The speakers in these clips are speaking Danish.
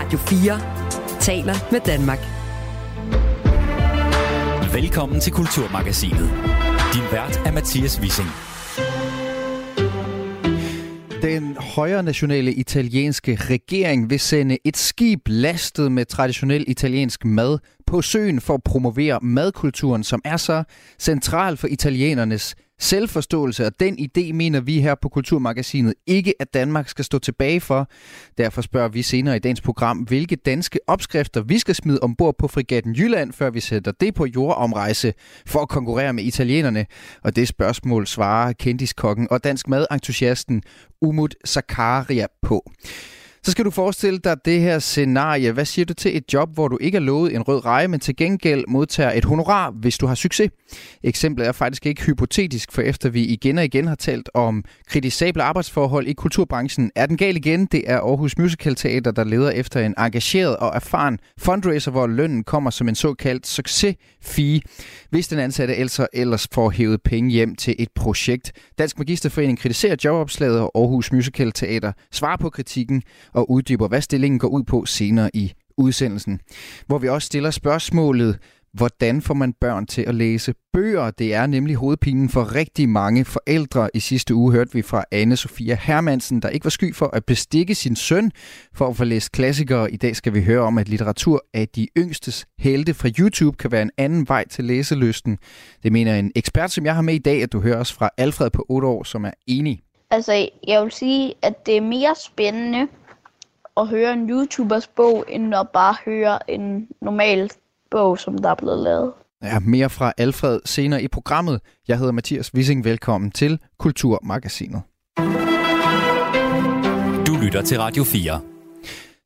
Radio 4 taler med Danmark. Velkommen til Kulturmagasinet. Din vært er Mathias Wissing. Den højre nationale italienske regering vil sende et skib lastet med traditionel italiensk mad på søen for at promovere madkulturen, som er så central for italienernes selvforståelse, og den idé mener vi her på Kulturmagasinet ikke, at Danmark skal stå tilbage for. Derfor spørger vi senere i dagens program, hvilke danske opskrifter vi skal smide ombord på frigatten Jylland, før vi sætter det på jordomrejse for at konkurrere med italienerne. Og det spørgsmål svarer kendiskokken og dansk madentusiasten Umut Zakaria på. Så skal du forestille dig det her scenarie. Hvad siger du til et job, hvor du ikke er lovet en rød reje, men til gengæld modtager et honorar, hvis du har succes? Eksemplet er faktisk ikke hypotetisk, for efter vi igen og igen har talt om kritisable arbejdsforhold i kulturbranchen, er den gal igen. Det er Aarhus Musical Teater, der leder efter en engageret og erfaren fundraiser, hvor lønnen kommer som en såkaldt succesfee, hvis den ansatte altså ellers får hævet penge hjem til et projekt. Dansk Magisterforening kritiserer jobopslaget, og Aarhus Musical Teater svarer på kritikken og uddyber, hvad stillingen går ud på senere i udsendelsen. Hvor vi også stiller spørgsmålet, hvordan får man børn til at læse bøger? Det er nemlig hovedpinen for rigtig mange forældre. I sidste uge hørte vi fra anne Sofia Hermansen, der ikke var sky for at bestikke sin søn for at få læst klassikere. I dag skal vi høre om, at litteratur af de yngstes helte fra YouTube kan være en anden vej til læselysten. Det mener en ekspert, som jeg har med i dag, at du hører os fra Alfred på 8 år, som er enig. Altså, jeg vil sige, at det er mere spændende at høre en YouTubers bog, end at bare høre en normal bog, som der er blevet lavet. Ja, mere fra Alfred senere i programmet. Jeg hedder Mathias Wissing. Velkommen til Kulturmagasinet. Du lytter til Radio 4.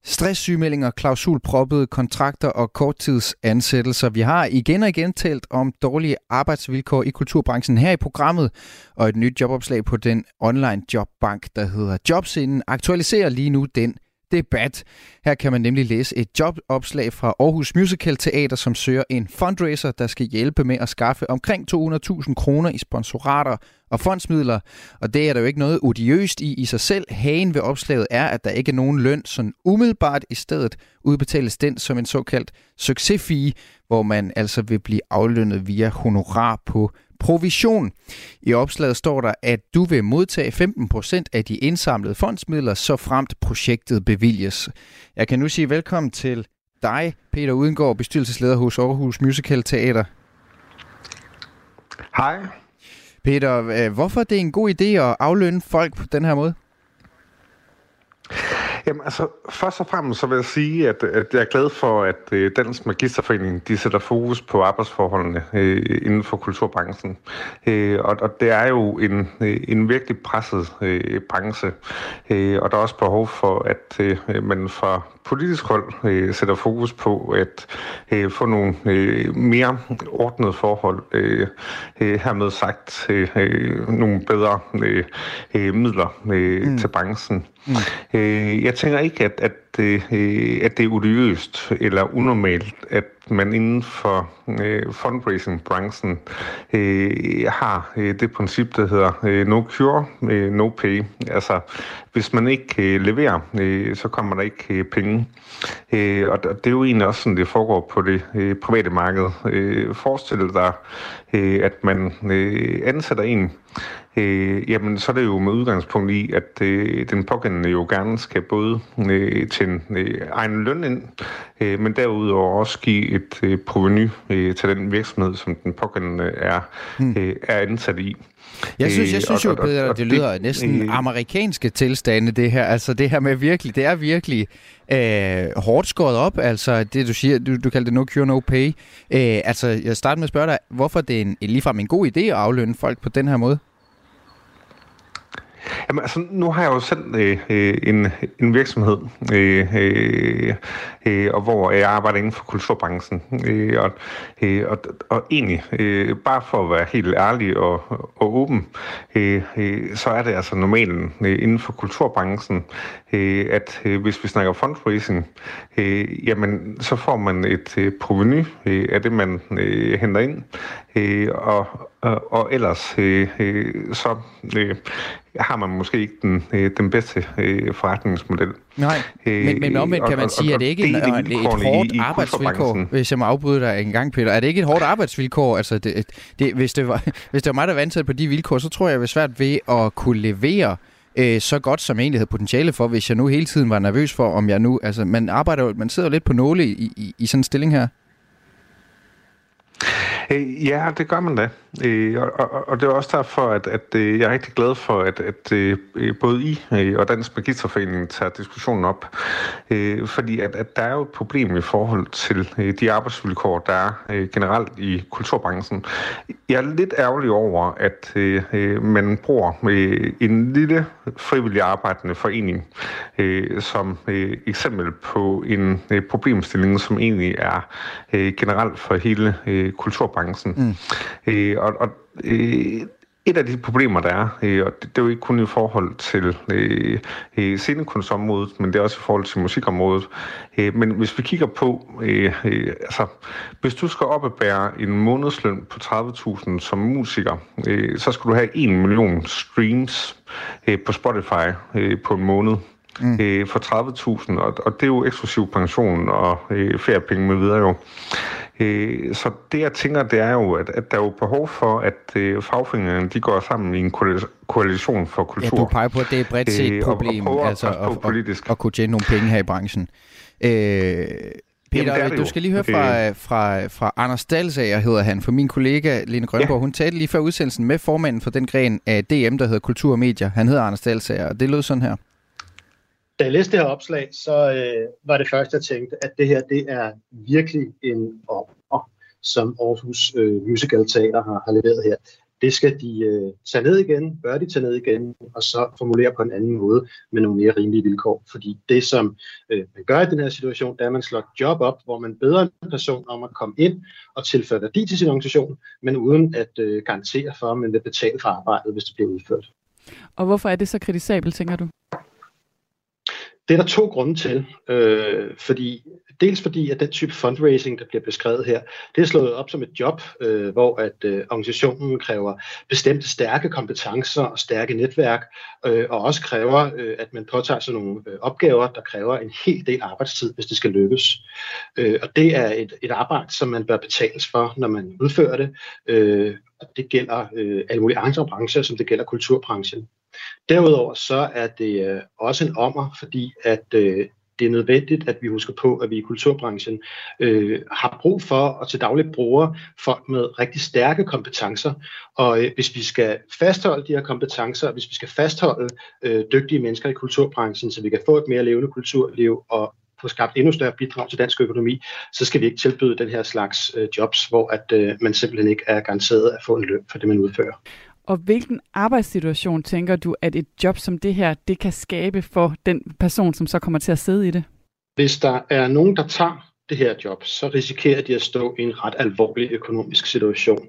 Stresssygemeldinger, klausulproppede kontrakter og korttidsansættelser. Vi har igen og igen talt om dårlige arbejdsvilkår i kulturbranchen her i programmet, og et nyt jobopslag på den online jobbank, der hedder Jobsinden, aktualiserer lige nu den debat. Her kan man nemlig læse et jobopslag fra Aarhus Musical Teater, som søger en fundraiser, der skal hjælpe med at skaffe omkring 200.000 kroner i sponsorater og fondsmidler. Og det er der jo ikke noget odiøst i i sig selv. Hagen ved opslaget er, at der ikke er nogen løn sådan umiddelbart. I stedet udbetales den som en såkaldt succesfee, hvor man altså vil blive aflønnet via honorar på provision. I opslaget står der, at du vil modtage 15% af de indsamlede fondsmidler, så fremt projektet bevilges. Jeg kan nu sige velkommen til dig, Peter Udengård, bestyrelsesleder hos Aarhus Musical Teater. Hej. Peter, hvorfor er det en god idé at aflønne folk på den her måde? Jamen altså, først og fremmest så vil jeg sige, at, at jeg er glad for, at øh, Dansk Magisterforening de sætter fokus på arbejdsforholdene øh, inden for kulturbranchen. Øh, og, og det er jo en, øh, en virkelig presset øh, branche, øh, og der er også behov for, at øh, man fra politisk hold øh, sætter fokus på at øh, få nogle øh, mere ordnede forhold. Øh, øh, hermed sagt øh, nogle bedre øh, øh, midler øh, mm. til branchen. Mm. Øh, jeg tænker ikke, at, at, øh, at det er odiøst eller unormalt, at man inden for øh, fundraising-branchen øh, har øh, det princip, der hedder øh, no cure, øh, no pay. Altså, hvis man ikke øh, leverer, øh, så kommer der ikke øh, penge. Øh, og det er jo egentlig også sådan, det foregår på det øh, private marked. Øh, forestil dig, øh, at man øh, ansætter en, øh, jamen så er det jo med udgangspunkt i, at øh, den pågældende jo gerne skal både øh, til en øh, egen løn ind, øh, men derudover også give et øh, proveny øh, til den virksomhed, som den pågældende er, hmm. øh, er ansat i. Jeg synes, jeg synes jo, Peter, det lyder det, næsten øh, amerikanske tilstande, det her. Altså det her med virkelig, det er virkelig øh, hårdt skåret op. Altså det, du siger, du, du kalder det no cure, no pay. Øh, altså jeg starter med at spørge dig, hvorfor det er en, ligefrem en god idé at aflønne folk på den her måde? Jamen, altså, nu har jeg jo selv øh, øh, en, en virksomhed, øh, øh, øh, og hvor jeg arbejder inden for kulturbranchen. Øh, og, øh, og, og egentlig, øh, bare for at være helt ærlig og, og åben, øh, øh, så er det altså normalen øh, inden for kulturbranchen, øh, at øh, hvis vi snakker fundraising, øh, jamen, så får man et øh, proveny øh, af det, man øh, henter ind. Øh, og, og, og ellers øh, øh, så... Øh, har man måske ikke den, øh, den bedste øh, forretningsmodel. Nej, men, men omvendt kan man sige, at det ikke er et, et hårdt i, i arbejdsvilkår, hvis jeg må afbryde dig en gang, Peter. Er det ikke et hårdt arbejdsvilkår? Altså, det, det, hvis, det var, hvis det var mig, der var ansat på de vilkår, så tror jeg, jeg var svært ved at kunne levere øh, så godt, som jeg egentlig havde potentiale for, hvis jeg nu hele tiden var nervøs for, om jeg nu... Altså, man arbejder man sidder jo lidt på nåle i, i, i sådan en stilling her. Øh, ja, det gør man da. Øh, og, og, og det er også derfor, at, at øh, jeg er rigtig glad for, at, at øh, både I øh, og Dansk Magisterforening tager diskussionen op. Øh, fordi at, at der er jo et problem i forhold til de arbejdsvilkår, der er generelt i kulturbranchen. Jeg er lidt ærgerlig over, at man bruger en lille frivillig arbejdende forening som eksempel på en problemstilling, som egentlig er generelt for hele kulturbranchen. Mm. Øh, og og øh, et af de problemer, der er, øh, og det, det er jo ikke kun i forhold til øh, øh, scenekunstområdet, men det er også i forhold til musikområdet. Øh, men hvis vi kigger på, øh, øh, altså, hvis du skal opbære en månedsløn på 30.000 som musiker, øh, så skal du have 1 million streams øh, på Spotify øh, på en måned. Mm. Øh, for 30.000, og, og det er jo eksklusiv pension og øh, feriepenge med videre jo. Øh, så det jeg tænker, det er jo, at, at der er jo behov for, at øh, fagforeningerne de går sammen i en koalition for kultur. Ja, du peger på, at det er et bredt set problem, øh, og, og altså at, politisk. at, at kunne tjene nogle penge her i branchen. Øh, Peter, Jamen, du skal lige høre fra, øh. fra, fra Anders Dalsager, hedder han, for min kollega Lene Grønborg. Ja. Hun talte lige før udsendelsen med formanden for den gren af DM, der hedder Kultur og Medier. Han hedder Anders Dalsager, og det lød sådan her da jeg læste det her opslag, så øh, var det første, jeg tænkte, at det her det er virkelig en opera, som Aarhus øh, Musical Teater har, har leveret her. Det skal de øh, tage ned igen, bør de tage ned igen, og så formulere på en anden måde med nogle mere rimelige vilkår. Fordi det, som øh, man gør i den her situation, det er, at man slår job op, hvor man beder en person om at komme ind og tilføre værdi til sin organisation, men uden at øh, garantere for, at man vil betale for arbejdet, hvis det bliver udført. Og hvorfor er det så kritisabelt, tænker du? Det er der to grunde til. Øh, fordi, dels fordi, at den type fundraising, der bliver beskrevet her, det er slået op som et job, øh, hvor at øh, organisationen kræver bestemte stærke kompetencer og stærke netværk, øh, og også kræver, øh, at man påtager sig nogle øh, opgaver, der kræver en hel del arbejdstid, hvis det skal lykkes. Øh, og det er et, et arbejde, som man bør betales for, når man udfører det. Øh, og det gælder øh, alle mulige andre brancher, som det gælder kulturbranchen. Derudover så er det øh, også en ommer, fordi at øh, det er nødvendigt, at vi husker på, at vi i kulturbranchen øh, har brug for at til dagligt bruger folk med rigtig stærke kompetencer. Og øh, hvis vi skal fastholde de her kompetencer, hvis vi skal fastholde øh, dygtige mennesker i kulturbranchen, så vi kan få et mere levende kulturliv og få skabt endnu større bidrag til dansk økonomi, så skal vi ikke tilbyde den her slags øh, jobs, hvor at øh, man simpelthen ikke er garanteret at få en løn for det, man udfører. Og hvilken arbejdssituation tænker du, at et job som det her, det kan skabe for den person, som så kommer til at sidde i det? Hvis der er nogen, der tager det her job, så risikerer de at stå i en ret alvorlig økonomisk situation.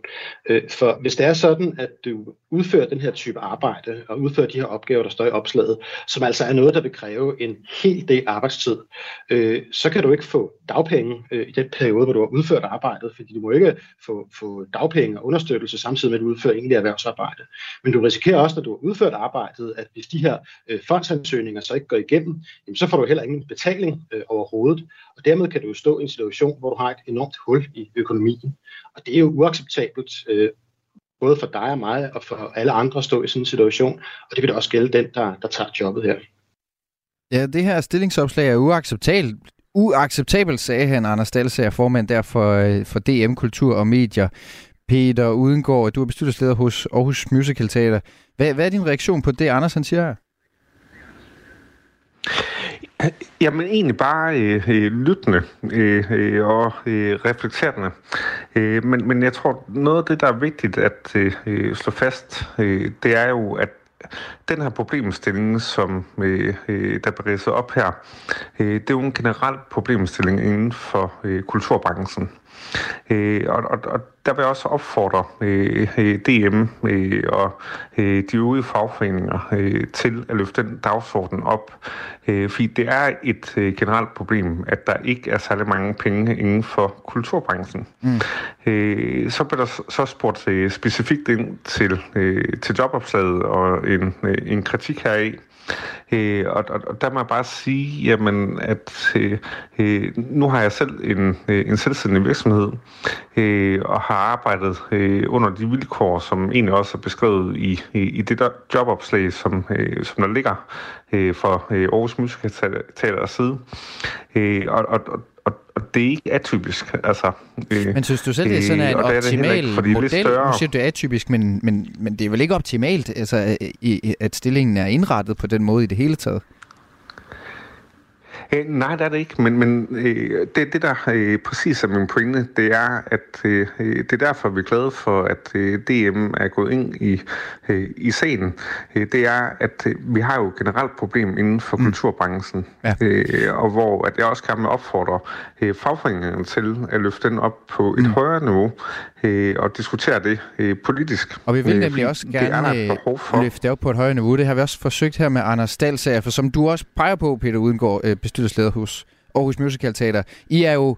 Øh, for hvis det er sådan, at du udfører den her type arbejde, og udfører de her opgaver, der står i opslaget, som altså er noget, der vil kræve en hel del arbejdstid, øh, så kan du ikke få dagpenge øh, i den periode, hvor du har udført arbejdet, fordi du må ikke få, få dagpenge og understøttelse samtidig med, at du udfører egentlig erhvervsarbejde. Men du risikerer også, når du har udført arbejdet, at hvis de her fondsansøgninger så ikke går igennem, så får du heller ingen betaling overhovedet, og dermed kan du stå i en situation, hvor du har et enormt hul i økonomien. Og det er jo uacceptabelt, øh, både for dig og mig, og for alle andre at stå i sådan en situation. Og det vil da også gælde den, der, der tager jobbet her. Ja, det her stillingsopslag er uacceptabelt. Uacceptabelt, sagde han, Anders Dalsager, formand der for, øh, for DM Kultur og Medier. Peter Udengård, du er bestyrelsesleder hos Aarhus Musical Teater. Hvad, hvad er din reaktion på det, Anders han siger her? Jamen egentlig bare øh, øh, lyttende øh, øh, og øh, reflekterende. Øh, men, men jeg tror, noget af det, der er vigtigt at øh, øh slå fast, øh, det er jo, at den her problemstilling, som øh, øh, der bliver op her, øh, det er jo en generel problemstilling inden for øh, kulturbranchen. Øh, og, og, og der vil jeg også opfordre øh, øh DM øh, og øh, de øvrige fagforeninger øh, til at løfte den dagsorden op. Øh, fordi det er et øh, generelt problem, at der ikke er særlig mange penge inden for kulturbranchen. Mm. Øh, så bliver der så spurgt øh, specifikt ind til, øh, til jobopslaget og en, øh, en kritik heraf. Øh, og, og, og der må jeg bare sige, jamen, at øh, øh, nu har jeg selv en, øh, en selvstændig virksomhed, øh, og har arbejdet øh, under de vilkår, som egentlig også er beskrevet i, i, i det der jobopslag, som, øh, som der ligger øh, for øh, Aarhus Musikteaters side. Øh, og, og, og, og det er ikke atypisk. Altså, øh, men synes du selv, det er sådan en øh, optimal det model? Større... Nu siger du, det er atypisk, men, men, men det er vel ikke optimalt, altså, at stillingen er indrettet på den måde i det hele taget? Øh, nej, det er det ikke, men, men øh, det, det der øh, præcis er min pointe, det er, at øh, det er derfor, vi er glade for, at øh, DM er gået ind i, øh, i scenen. Øh, det er, at øh, vi har jo generelt problem inden for mm. kulturbranchen, ja. øh, og hvor at jeg også kan med opfordre øh, fagforeningerne til at løfte den op på et mm. højere niveau øh, og diskutere det øh, politisk. Og vi vil øh, nemlig øh, også gerne for. løfte det op på et højere niveau. Det har vi også forsøgt her med Anders Dahlsager, for som du også peger på, Peter Udengård, øh, bestyrelsesleder hos Aarhus Musical Teater. I er jo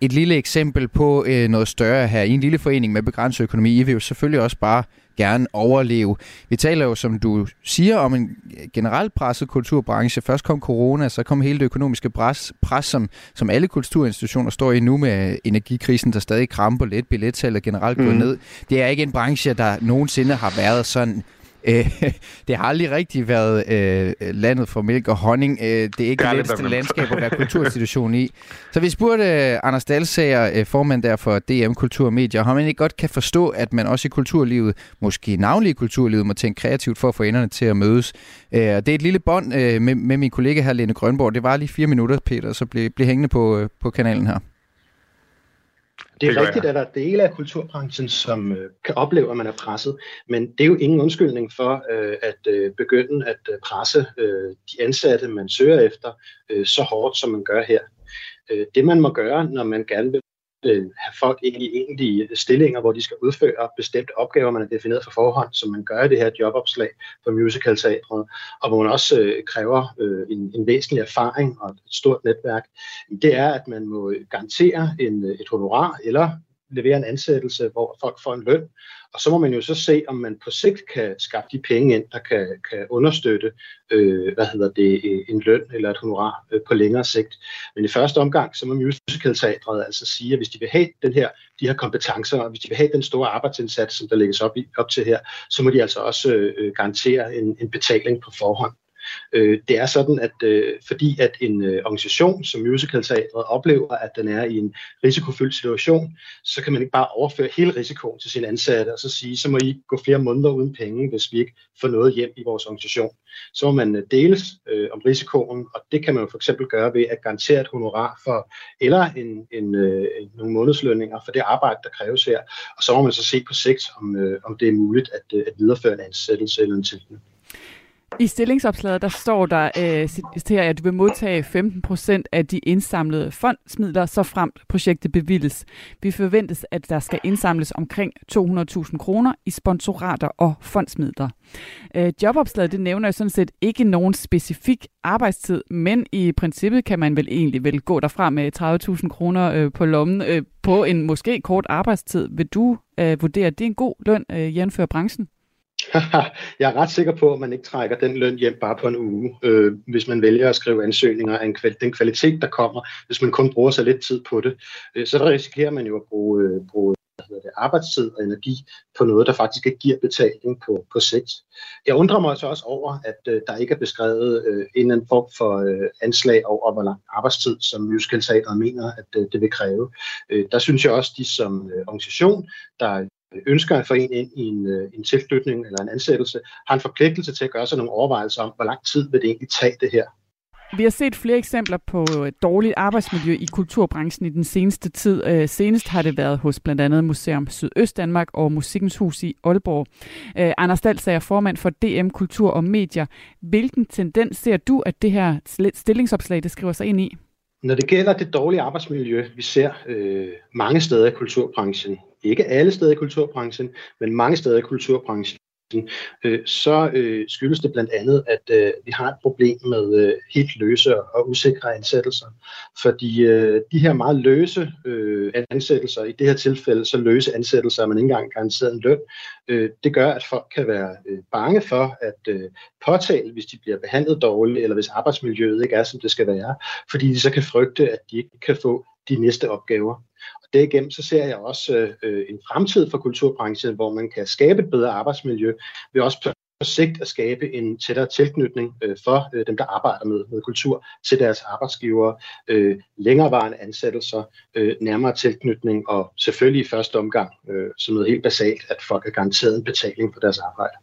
et lille eksempel på øh, noget større her. I en lille forening med begrænset økonomi, I vil jo selvfølgelig også bare gerne overleve. Vi taler jo, som du siger, om en generelt presset kulturbranche. Først kom corona, så kom hele det økonomiske pres, pres som, som alle kulturinstitutioner står i nu med energikrisen, der stadig kramper lidt, billetsalget generelt går mm. ned. Det er ikke en branche, der nogensinde har været sådan Øh, det har aldrig rigtig været øh, landet for mælk og honning. Øh, det er ikke det, det letteste landskab at være kulturinstitution i. Så vi spurgte øh, Anders Dahlsager, øh, formand der for DM Kultur og Medier, om man ikke godt kan forstå, at man også i kulturlivet, måske navnlig i kulturlivet, må tænke kreativt for at få enderne til at mødes. Øh, det er et lille bånd øh, med, med min kollega her, Lene Grønborg. Det var lige fire minutter, Peter, så bliv, bliv hængende på, øh, på kanalen her. Det er det rigtigt, at der er dele af kulturbranchen, som øh, kan opleve, at man er presset, men det er jo ingen undskyldning for øh, at øh, begynde at øh, presse øh, de ansatte, man søger efter, øh, så hårdt, som man gør her. Øh, det man må gøre, når man gerne vil øh, have folk ind i egentlige stillinger, hvor de skal udføre bestemte opgaver, man har defineret for forhånd, som man gør i det her jobopslag for musicalteatret, og hvor man også øh, kræver øh, en, en væsentlig erfaring og et stort netværk, det er, at man må garantere en, øh, et honorar eller levere en ansættelse, hvor folk får en løn, og så må man jo så se, om man på sigt kan skaffe de penge ind, der kan, kan understøtte øh, hvad hedder det, øh, en løn eller et honorar øh, på længere sigt. Men i første omgang, så må musicalteatret altså sige, at hvis de vil have den her, de her kompetencer, og hvis de vil have den store arbejdsindsats, som der lægges op, i, op til her, så må de altså også øh, garantere en, en betaling på forhånd. Øh, det er sådan, at øh, fordi at en øh, organisation som musicalteatret oplever, at den er i en risikofyldt situation, så kan man ikke bare overføre hele risikoen til sine ansatte og så sige, så må I gå flere måneder uden penge, hvis vi ikke får noget hjem i vores organisation. Så må man øh, deles øh, om risikoen, og det kan man jo for eksempel gøre ved at garantere et honorar for, eller en, en, øh, nogle månedslønninger for det arbejde, der kræves her. Og så må man så se på sigt, om, øh, om det er muligt at, øh, at videreføre en ansættelse eller en tilknytning. I stillingsopslaget der står der, øh, at du vil modtage 15% af de indsamlede fondsmidler, så frem projektet bevilles. Vi forventes, at der skal indsamles omkring 200.000 kroner i sponsorater og fondsmidler. Øh, jobopslaget det nævner jo sådan set ikke nogen specifik arbejdstid, men i princippet kan man vel egentlig vel gå derfra med 30.000 kroner øh, på lommen øh, på en måske kort arbejdstid. Vil du øh, vurdere, at det er en god løn, øh, jævnfør branchen? jeg er ret sikker på, at man ikke trækker den løn hjem bare på en uge, øh, hvis man vælger at skrive ansøgninger af en kval- den kvalitet, der kommer, hvis man kun bruger så lidt tid på det. Øh, så risikerer man jo at bruge, øh, bruge hvad hedder det, arbejdstid og energi på noget, der faktisk ikke giver betaling på, på sigt. Jeg undrer mig så også over, at øh, der ikke er beskrevet øh, en eller anden form for øh, anslag over, hvor lang arbejdstid, som musicalteateret mener, at øh, det vil kræve. Øh, der synes jeg også, de som øh, organisation, der ønsker at få en ind i en, øh, en tilflytning eller en ansættelse, har en forpligtelse til at gøre sig nogle overvejelser om, hvor lang tid vil det egentlig tage det her. Vi har set flere eksempler på dårligt arbejdsmiljø i kulturbranchen i den seneste tid. Øh, senest har det været hos blandt andet Museum Sydøst-Danmark og Musikkens Hus i Aalborg. Øh, Anders Dahl er formand for DM Kultur og Medier. Hvilken tendens ser du, at det her stillingsopslag det skriver sig ind i? Når det gælder det dårlige arbejdsmiljø, vi ser øh, mange steder i kulturbranchen, ikke alle steder i kulturbranchen, men mange steder i kulturbranchen, øh, så øh, skyldes det blandt andet, at øh, vi har et problem med øh, helt løse og usikre ansættelser. Fordi øh, de her meget løse øh, ansættelser, i det her tilfælde så løse ansættelser, man ikke engang garanteret en løn, øh, det gør, at folk kan være øh, bange for at øh, påtale, hvis de bliver behandlet dårligt, eller hvis arbejdsmiljøet ikke er, som det skal være, fordi de så kan frygte, at de ikke kan få de næste opgaver og derigennem så ser jeg også øh, en fremtid for kulturbranchen, hvor man kan skabe et bedre arbejdsmiljø, ved også på sigt at skabe en tættere tilknytning øh, for øh, dem, der arbejder med, med kultur, til deres arbejdsgivere, øh, længerevarende ansættelser, øh, nærmere tilknytning og selvfølgelig i første omgang, øh, som noget helt basalt, at folk er garanteret en betaling for deres arbejde.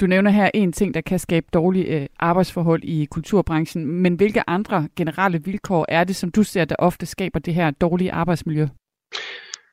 Du nævner her en ting, der kan skabe dårlige øh, arbejdsforhold i kulturbranchen, men hvilke andre generelle vilkår er det, som du ser, der ofte skaber det her dårlige arbejdsmiljø?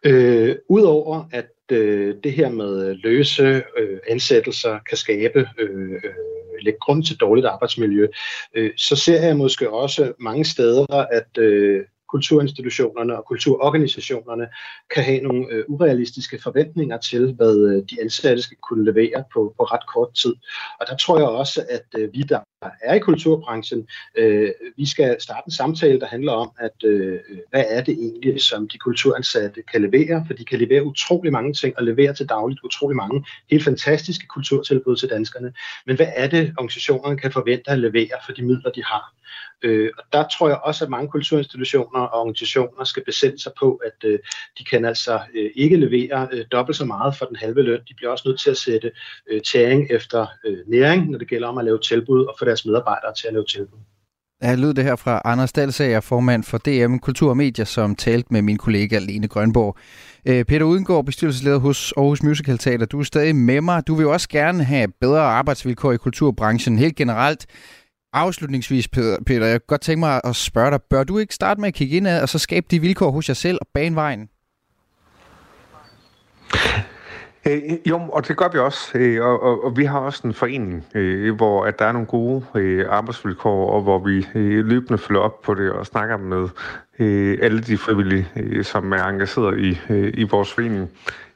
Øh, Udover at øh, det her med løse øh, ansættelser kan skabe øh, øh, lægge grund til dårligt arbejdsmiljø, øh, så ser jeg måske også mange steder, at øh, kulturinstitutionerne og kulturorganisationerne kan have nogle øh, urealistiske forventninger til, hvad øh, de ansatte skal kunne levere på, på ret kort tid. Og der tror jeg også, at øh, vi, der er i kulturbranchen, øh, vi skal starte en samtale, der handler om, at øh, hvad er det egentlig, som de kulturansatte kan levere, for de kan levere utrolig mange ting og levere til dagligt utrolig mange helt fantastiske kulturtilbud til danskerne. Men hvad er det, organisationerne kan forvente at levere for de midler, de har? Øh, og der tror jeg også, at mange kulturinstitutioner og organisationer skal besætte sig på, at øh, de kan altså øh, ikke levere øh, dobbelt så meget for den halve løn. De bliver også nødt til at sætte øh, tæring efter øh, næring, når det gælder om at lave tilbud og få deres medarbejdere til at lave tilbud. Ja, lød det her fra Anders Dalsager, formand for DM Kultur og Medier, som talte med min kollega Lene Grønborg. Øh, Peter Udengård, bestyrelsesleder hos Aarhus Musical Teater, du er stadig med mig. Du vil jo også gerne have bedre arbejdsvilkår i kulturbranchen helt generelt. Afslutningsvis, Peter, jeg kunne godt tænke mig at spørge dig, bør du ikke starte med at kigge indad og så skabe de vilkår hos jer selv og bane vejen? Øh, jo, og det gør vi også, øh, og, og, og vi har også en forening, øh, hvor at der er nogle gode øh, arbejdsvilkår, og hvor vi øh, løbende følger op på det og snakker med øh, alle de frivillige, øh, som er engageret i, øh, i vores forening.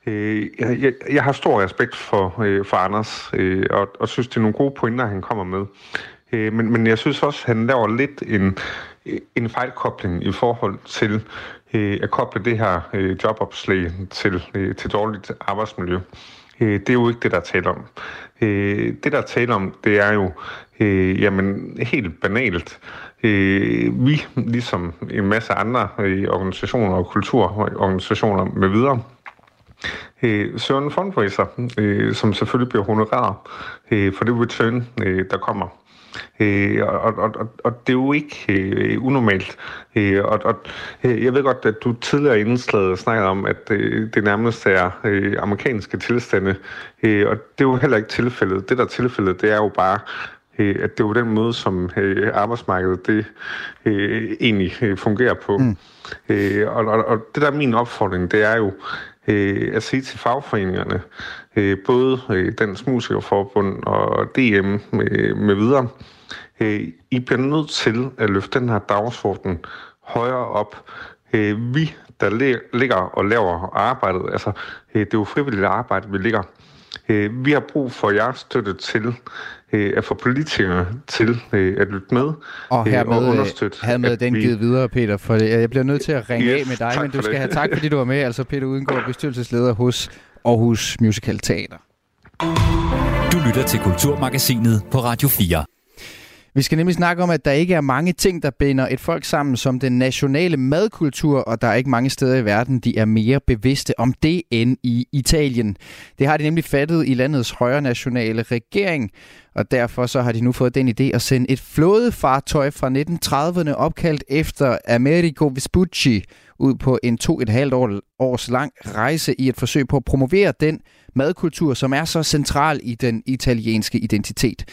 Øh, jeg, jeg har stor respekt for, øh, for Anders, øh, og, og synes, det er nogle gode pointer, han kommer med. Øh, men, men jeg synes også, han laver lidt en, en fejlkobling i forhold til øh, at koble det her øh, jobopslag til, øh, til dårligt arbejdsmiljø. Øh, det er jo ikke det, der er tale om. Øh, det, der er tale om, det er jo øh, jamen, helt banalt. Øh, vi, ligesom en masse andre øh, organisationer og kulturorganisationer med videre, øh, søger en fundraiser, øh, som selvfølgelig bliver honoreret øh, for det return, øh, der kommer. Øh, og, og, og, og det er jo ikke øh, unormalt. Øh, og, og øh, jeg ved godt, at du tidligere indslaget snakkede om, at øh, det nærmest er øh, amerikanske tilstande. Øh, og det er jo heller ikke tilfældet. Det, der er tilfældet, det er jo bare, øh, at det er jo den måde, som øh, arbejdsmarkedet det øh, egentlig øh, fungerer på. Mm. Øh, og, og, og det, der er min opfordring, det er jo øh, at sige til fagforeningerne, øh, både øh, Dansk Musikerforbund og DM med, med videre, øh, I bliver nødt til at løfte den her dagsorden højere op. Øh, vi, der ligger og laver arbejdet, altså øh, det er jo frivilligt arbejde, vi ligger. Øh, vi har brug for jeres støtte til øh, at få politikere til øh, at lytte med og hermed, og understøtte. Hermed den vi... givet videre, Peter, for jeg bliver nødt til at ringe yes, af med dig, men du skal det. have tak, fordi du var med. Altså Peter Udengård, bestyrelsesleder hos Aarhus Musical Teater. Du lytter til Kulturmagasinet på Radio 4. Vi skal nemlig snakke om, at der ikke er mange ting, der binder et folk sammen som den nationale madkultur, og der er ikke mange steder i verden, de er mere bevidste om det end i Italien. Det har de nemlig fattet i landets højre nationale regering, og derfor så har de nu fået den idé at sende et flådefartøj fra 1930'erne opkaldt efter Americo Vespucci ud på en to et halvt år, års lang rejse i et forsøg på at promovere den madkultur, som er så central i den italienske identitet.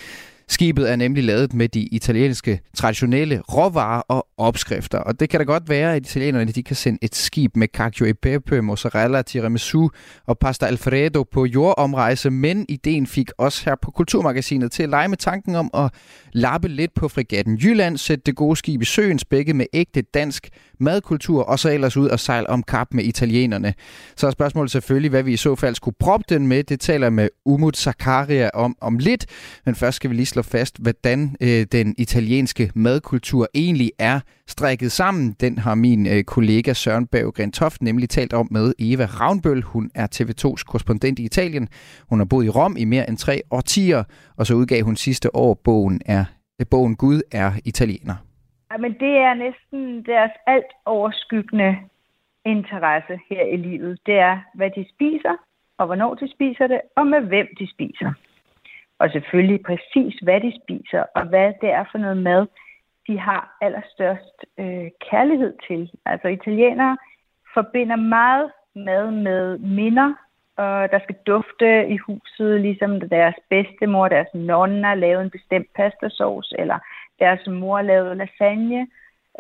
Skibet er nemlig lavet med de italienske traditionelle råvarer og opskrifter, og det kan da godt være, at italienerne de kan sende et skib med cacio e pepe, mozzarella, tiramisu og pasta alfredo på jordomrejse, men ideen fik os her på Kulturmagasinet til at lege med tanken om at lappe lidt på frigatten Jylland, sætte det gode skib i søen, spækket med ægte dansk madkultur, og så ellers ud og sejle om kap med italienerne. Så er spørgsmålet selvfølgelig, hvad vi i så fald skulle proppe den med. Det taler med Umut Zakaria om, om lidt, men først skal vi lige slå fast, hvordan øh, den italienske madkultur egentlig er strikket sammen. Den har min øh, kollega Søren Berggren Toft nemlig talt om med Eva Ravnbøl. Hun er TV2's korrespondent i Italien. Hun har boet i Rom i mere end tre årtier, og så udgav hun sidste år bogen, er, bogen Gud er italiener. Men det er næsten deres alt overskyggende interesse her i livet. Det er, hvad de spiser, og hvornår de spiser det, og med hvem de spiser. Og selvfølgelig præcis, hvad de spiser, og hvad det er for noget mad, de har allerstørst øh, kærlighed til. Altså italienere forbinder meget mad med minder, og der skal dufte i huset, ligesom deres bedstemor, deres nonna lavede en bestemt pastasauce, eller deres mor lavede lasagne.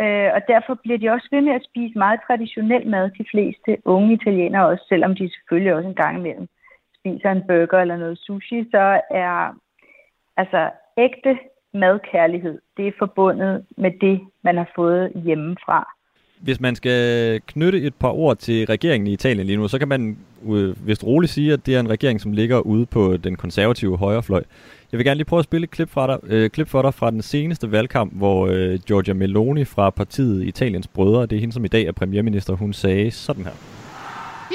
Øh, og derfor bliver de også ved med at spise meget traditionel mad, de fleste unge italienere også, selvom de selvfølgelig også en gang imellem spiser en burger eller noget sushi, så er altså ægte madkærlighed, det er forbundet med det, man har fået hjemmefra. Hvis man skal knytte et par ord til regeringen i Italien lige nu, så kan man øh, vist roligt sige, at det er en regering, som ligger ude på den konservative højrefløj. Jeg vil gerne lige prøve at spille et klip, fra dig, øh, klip for dig fra den seneste valgkamp, hvor øh, Giorgia Meloni fra partiet Italiens Brødre, det er hende, som i dag er premierminister, hun sagde sådan her.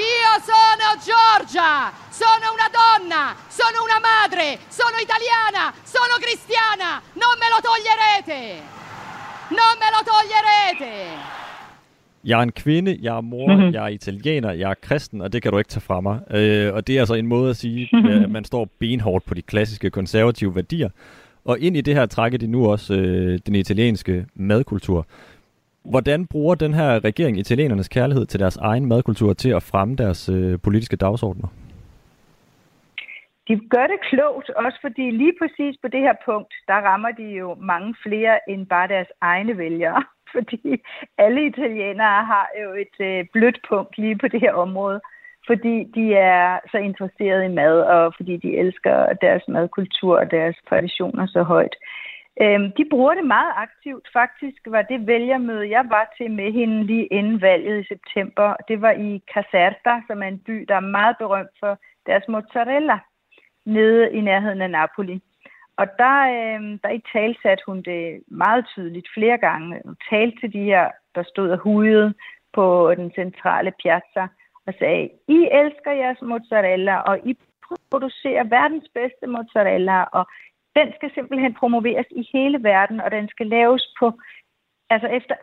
Io sono Giorgia, sono una donna, sono una madre, sono italiana, sono cristiana, non me lo toglierete! Non me lo toglierete! Jeg er en kvinde, jeg er mor, mm-hmm. jeg er italiener, jeg er kristen, og det kan du ikke tage fra mig. Øh, og det er altså en måde at sige, at man står benhårdt på de klassiske konservative værdier. Og ind i det her trækker de nu også øh, den italienske madkultur. Hvordan bruger den her regering italienernes kærlighed til deres egen madkultur til at fremme deres øh, politiske dagsordner? De gør det klogt, også fordi lige præcis på det her punkt, der rammer de jo mange flere end bare deres egne vælgere. Fordi alle italienere har jo et øh, blødt punkt lige på det her område, fordi de er så interesserede i mad, og fordi de elsker deres madkultur og deres traditioner så højt. Øhm, de bruger det meget aktivt. Faktisk var det vælgermøde, jeg var til med hende lige inden valget i september. Det var i Caserta, som er en by, der er meget berømt for deres mozzarella, nede i nærheden af Napoli. Og der, øh, der i tale satte hun det meget tydeligt flere gange. Hun talte til de her, der stod og hudede på den centrale piazza, og sagde, I elsker jeres mozzarella, og I producerer verdens bedste mozzarella, og den skal simpelthen promoveres i hele verden, og den skal laves på, altså efter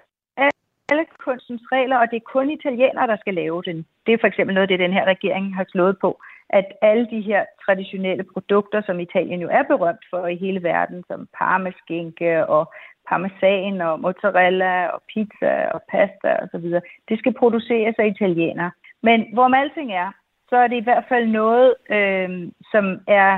alle kunstens regler, og det er kun italienere, der skal lave den. Det er for eksempel noget, det den her regering har slået på, at alle de her traditionelle produkter, som Italien jo er berømt for i hele verden, som parmaskinke og parmesan og mozzarella og pizza og pasta osv., det skal produceres af italienere. Men hvorom alting er, så er det i hvert fald noget, øh, som er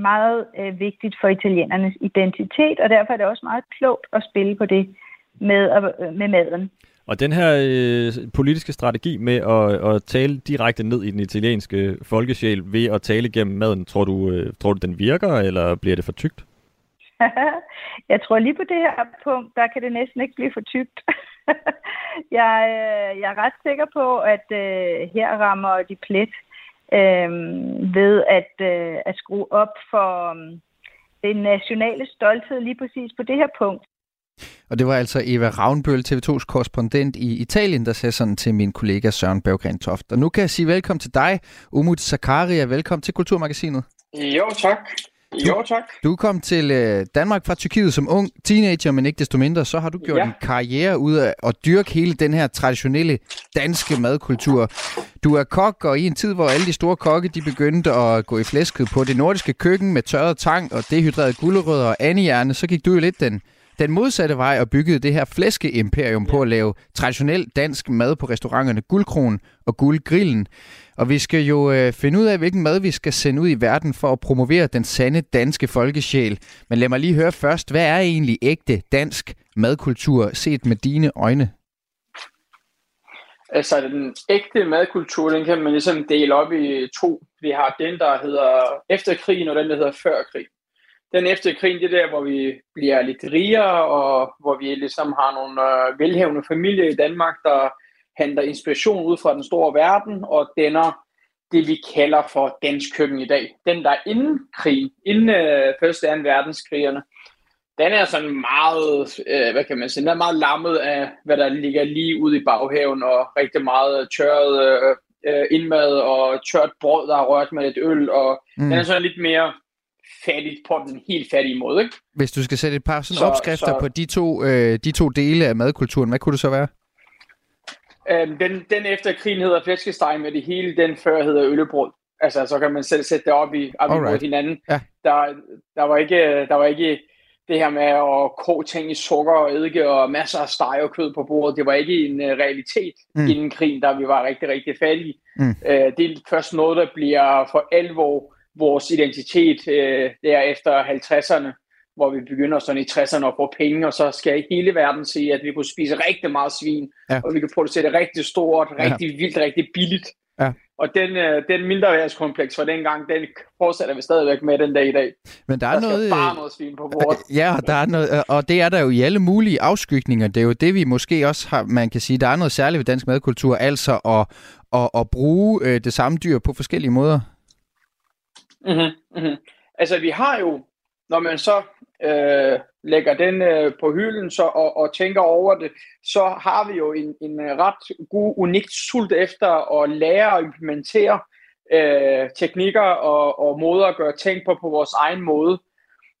meget øh, vigtigt for italienernes identitet, og derfor er det også meget klogt at spille på det med, øh, med maden. Og den her øh, politiske strategi med at, at tale direkte ned i den italienske folkesjæl ved at tale gennem maden, tror du, øh, tror du den virker, eller bliver det for tykt? jeg tror lige på det her punkt, der kan det næsten ikke blive for tykt. jeg, øh, jeg er ret sikker på, at øh, her rammer de plet øh, ved at, øh, at skrue op for øh, den nationale stolthed lige præcis på det her punkt. Og det var altså Eva Ravnbøl, TV2's korrespondent i Italien, der sagde sådan til min kollega Søren Berggren Toft. Og nu kan jeg sige velkommen til dig, Umut Zakaria. Velkommen til Kulturmagasinet. Jo, tak. Jo, tak. Du kom til øh, Danmark fra Tyrkiet som ung teenager, men ikke desto mindre, så har du gjort ja. en karriere ud af at dyrke hele den her traditionelle danske madkultur. Du er kok, og i en tid, hvor alle de store kokke de begyndte at gå i flæsket på det nordiske køkken med tørret tang og dehydreret gulerødder og andehjerne, så gik du jo lidt den den modsatte vej og byggede det her flæskeimperium ja. på at lave traditionel dansk mad på restauranterne Guldkron og Guldgrillen. Og vi skal jo øh, finde ud af, hvilken mad vi skal sende ud i verden for at promovere den sande danske folkesjæl. Men lad mig lige høre først, hvad er egentlig ægte dansk madkultur set med dine øjne? Altså den ægte madkultur, den kan man ligesom dele op i to. Vi har den, der hedder efter krigen, og den, der hedder før. Den efter krigen, det er der, hvor vi bliver lidt rigere, og hvor vi ligesom har nogle øh, velhævende familier i Danmark, der henter inspiration ud fra den store verden, og denner det, vi kalder for dansk køkken i dag. Den, der er inden krigen, inden øh, første og verdenskrigerne, den er sådan meget, øh, hvad kan man sige, den er meget lammet af, hvad der ligger lige ude i baghaven, og rigtig meget tørret øh, øh, indmad og tørt brød, der er rørt med et øl, og mm. den er sådan lidt mere fattigt på den helt fattige måde. Ikke? Hvis du skal sætte et par sådan så, opskrifter så, på de to, øh, de to dele af madkulturen, hvad kunne det så være? Øh, den, den efter krigen hedder flæskesteg med det hele, den før hedder øllebrød. Altså, så kan man selv sætte det op i, op imod hinanden. Ja. Der, der, var ikke, der var ikke det her med at koge ting i sukker og eddike og masser af steg og kød på bordet, det var ikke en uh, realitet mm. inden krigen, da vi var rigtig, rigtig fattige. Mm. Uh, det er først noget, der bliver for alvor vores identitet uh, der efter 50'erne, hvor vi begynder sådan i 60'erne at få penge, og så skal hele verden se, at vi kunne spise rigtig meget svin, ja. og vi kan producere det rigtig stort, rigtig ja. vildt, rigtig billigt. Ja. Og den, øh, den mindreværdskompleks fra dengang, den fortsætter vi stadigvæk med den dag i dag. Men der er der noget... bare noget svin på bordet. Ja, der er noget, øh, og det er der jo i alle mulige afskygninger. Det er jo det, vi måske også har, man kan sige, der er noget særligt ved dansk madkultur, altså at, at, at bruge øh, det samme dyr på forskellige måder. Mm-hmm, mm-hmm. Altså, vi har jo, når man så øh, lægger den øh, på hylden så, og, og tænker over det, så har vi jo en, en øh, ret god, unikt sult efter at lære og implementere øh, teknikker og, og måder at gøre ting på på vores egen måde.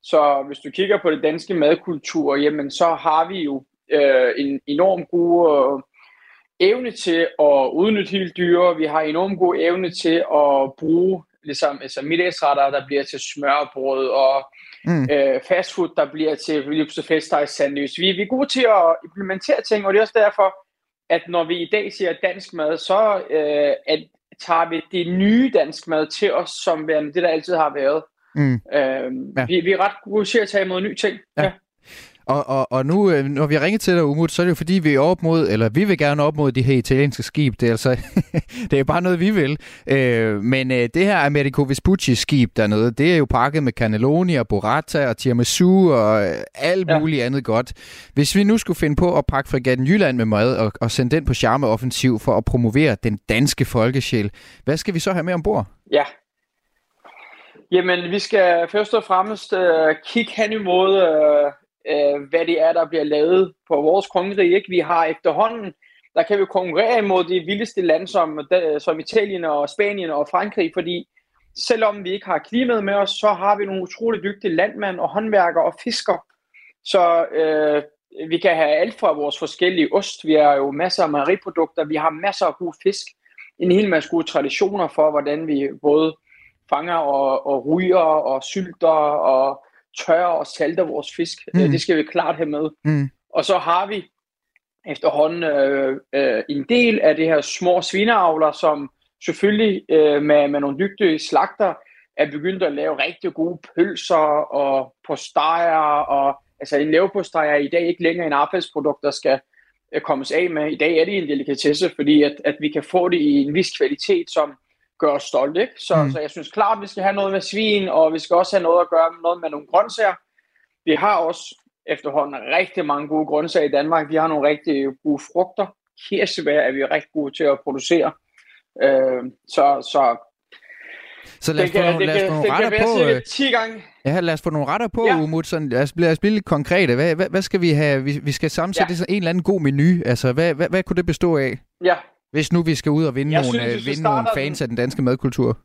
Så hvis du kigger på det danske madkultur, jamen så har vi jo øh, en enorm god øh, evne til at udnytte hele dyre. Vi har enorm god evne til at bruge ligesom, altså middagsretter, der bliver til smørbrød og mm. øh, fastfood, der bliver til feststeg sandwich. Vi, vi er gode til at implementere ting, og det er også derfor, at når vi i dag siger dansk mad, så øh, at, tager vi det nye dansk mad til os, som det, der altid har været. Mm. Øh, ja. vi, vi er ret gode til at tage imod nye ting. Ja. ja. Og, og, og nu, øh, når vi har ringet til dig, Umut, så er det jo fordi, vi er op mod, eller vi vil gerne op mod de her italienske skib. Det er altså, det er bare noget, vi vil. Øh, men øh, det her Americo Vespucci skib dernede, det er jo pakket med cannelloni og burrata og tiramisu og øh, alt ja. muligt andet godt. Hvis vi nu skulle finde på at pakke frigatten Jylland med mad og, og sende den på charmeoffensiv for at promovere den danske folkesjæl, hvad skal vi så have med ombord? Ja, Jamen, vi skal først og fremmest øh, kigge hen imod øh, øh, hvad det er, der bliver lavet på vores kongerige. Ikke? Vi har efterhånden, der kan vi konkurrere imod de vildeste lande som, øh, som Italien og Spanien og Frankrig, fordi selvom vi ikke har klimaet med os, så har vi nogle utrolig dygtige landmænd og håndværkere og fisker. Så øh, vi kan have alt fra vores forskellige ost. Vi har jo masser af mejeriprodukter. Vi har masser af god fisk. En hel masse gode traditioner for, hvordan vi både fanger og, og ryger og sylter og tørrer og salter vores fisk. Mm. Det skal vi klart have med. Mm. Og så har vi efterhånden øh, øh, en del af det her små svineavler, som selvfølgelig øh, med, med nogle dygtige slagter er begyndt at lave rigtig gode pølser og postejer. Og, altså en leverpostej er i dag ikke længere en affaldsprodukt, der skal øh, kommes af med. I dag er det en delikatesse, fordi at, at vi kan få det i en vis kvalitet, som gøre os stolte. Ikke? Så, mm. så jeg synes klart, at vi skal have noget med svin, og vi skal også have noget at gøre med noget med nogle grøntsager. Vi har også efterhånden rigtig mange gode grøntsager i Danmark. Vi har nogle rigtig gode frugter. Kirsebær er vi rigtig gode til at producere. Øh, så, så så lad os, få nogle, lad os få nogle retter på. Øh, 10 gange. Ja, lad os få nogle retter på, ja. Umut. Sådan, lad, os, lad os blive lidt konkrete. Hvad, hvad, hvad skal vi have? Vi, vi skal sammensætte ja. en eller anden god menu. Altså, hvad, hvad, hvad kunne det bestå af? Ja, hvis nu vi skal ud og vinde, nogle, synes, øh, vinde nogle fans den... af den danske madkultur.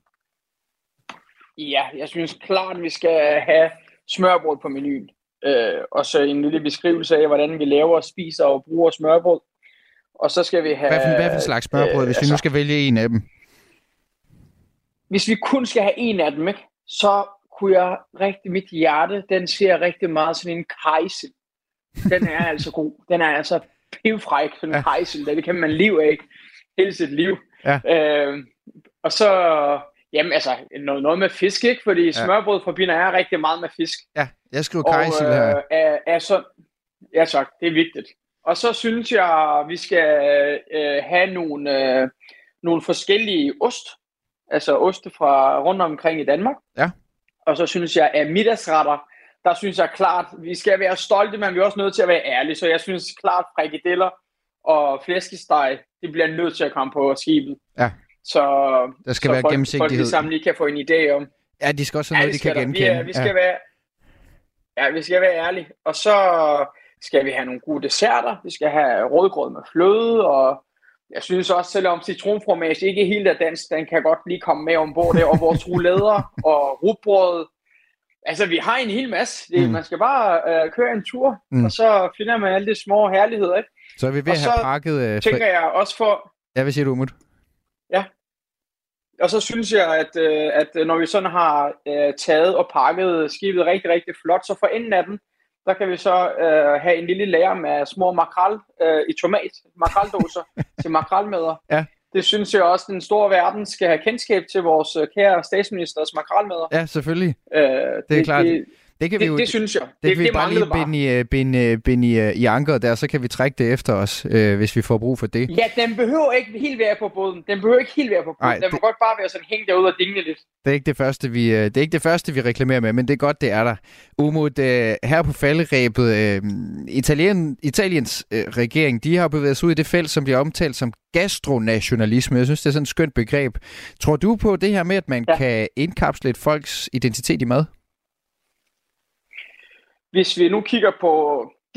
Ja, jeg synes klart, vi skal have smørbrød på menuen. Øh, og så en lille beskrivelse af, hvordan vi laver, spiser og bruger smørbrød. Og så skal vi have... Hvad for, hvad for en slags smørbrød, øh, hvis altså, vi nu skal vælge en af dem? Hvis vi kun skal have en af dem, ikke, så kunne jeg rigtig, mit hjerte, den ser rigtig meget sådan en kejsel. den er altså god. Den er altså pivfræk, sådan en ja. hejsel, det kan man leve af hele sit liv. Ja. Øh, og så, jamen altså, noget, noget med fisk, ikke? Fordi ja. smørbrød forbinder er rigtig meget med fisk. Ja, jeg skriver kajsild her. Øh, er, er så, ja tak, det er vigtigt. Og så synes jeg, vi skal øh, have nogle, øh, nogle forskellige ost, altså oste fra rundt omkring i Danmark. Ja. Og så synes jeg, at middagsretter, der synes jeg klart, vi skal være stolte, men vi er også nødt til at være ærlige. Så jeg synes klart, frikadeller og flæskesteg, det bliver nødt til at komme på skibet. Ja. Så, der skal så være folk, gennemsigtighed. folk sammen lige kan få en idé om. Ja, de skal også have Ja, noget, de kan der. genkende. Vi, er, vi skal ja. være, ja, vi skal være ærlige. Og så skal vi have nogle gode desserter. Vi skal have rødgrød med fløde, og jeg synes også, selvom citronfromage ikke helt er dansk, den kan godt lige komme med ombord der, og vores rouletter og rugbrød. Altså, vi har en hel masse. Det, Mm. Man skal bare øh, køre en tur, mm. og så finder man alle de små herligheder, ikke? Så er vi ved Og at have så pakket... Øh, tænker jeg også for, Ja, hvad siger du, Umut? Og så synes jeg, at, øh, at når vi sådan har øh, taget og pakket skibet rigtig, rigtig flot, så for enden af den, der kan vi så øh, have en lille lager med små makrel øh, i tomat, makraldåser til makrelmæder. Ja. Det synes jeg også, at den store verden skal have kendskab til vores øh, kære statsministers makrelmæder. Ja, selvfølgelig. Øh, Det er klart. Det, Det kan vi det, jo... det synes jeg. Det, Det, kan vi det bare lige binde i, øh, binde, øh, binde i, øh, i anker der, så kan vi trække det efter os, øh, hvis vi får brug for det. Ja, den behøver ikke helt være på båden. Den behøver ikke helt være på båden. Nej, den må det- godt bare være sådan hængt derude og dingle lidt. Det er ikke det første, vi, det er ikke det første, vi reklamerer med, men det er godt, det er der. Umut, øh, her på falderæbet, øh, Italien, Italiens øh, regering, de har bevæget sig ud i det felt, som bliver omtalt som gastronationalisme. Jeg synes, det er sådan et skønt begreb. Tror du på det her med, at man. Ja. kan indkapsle et folks identitet i mad? Hvis vi nu kigger på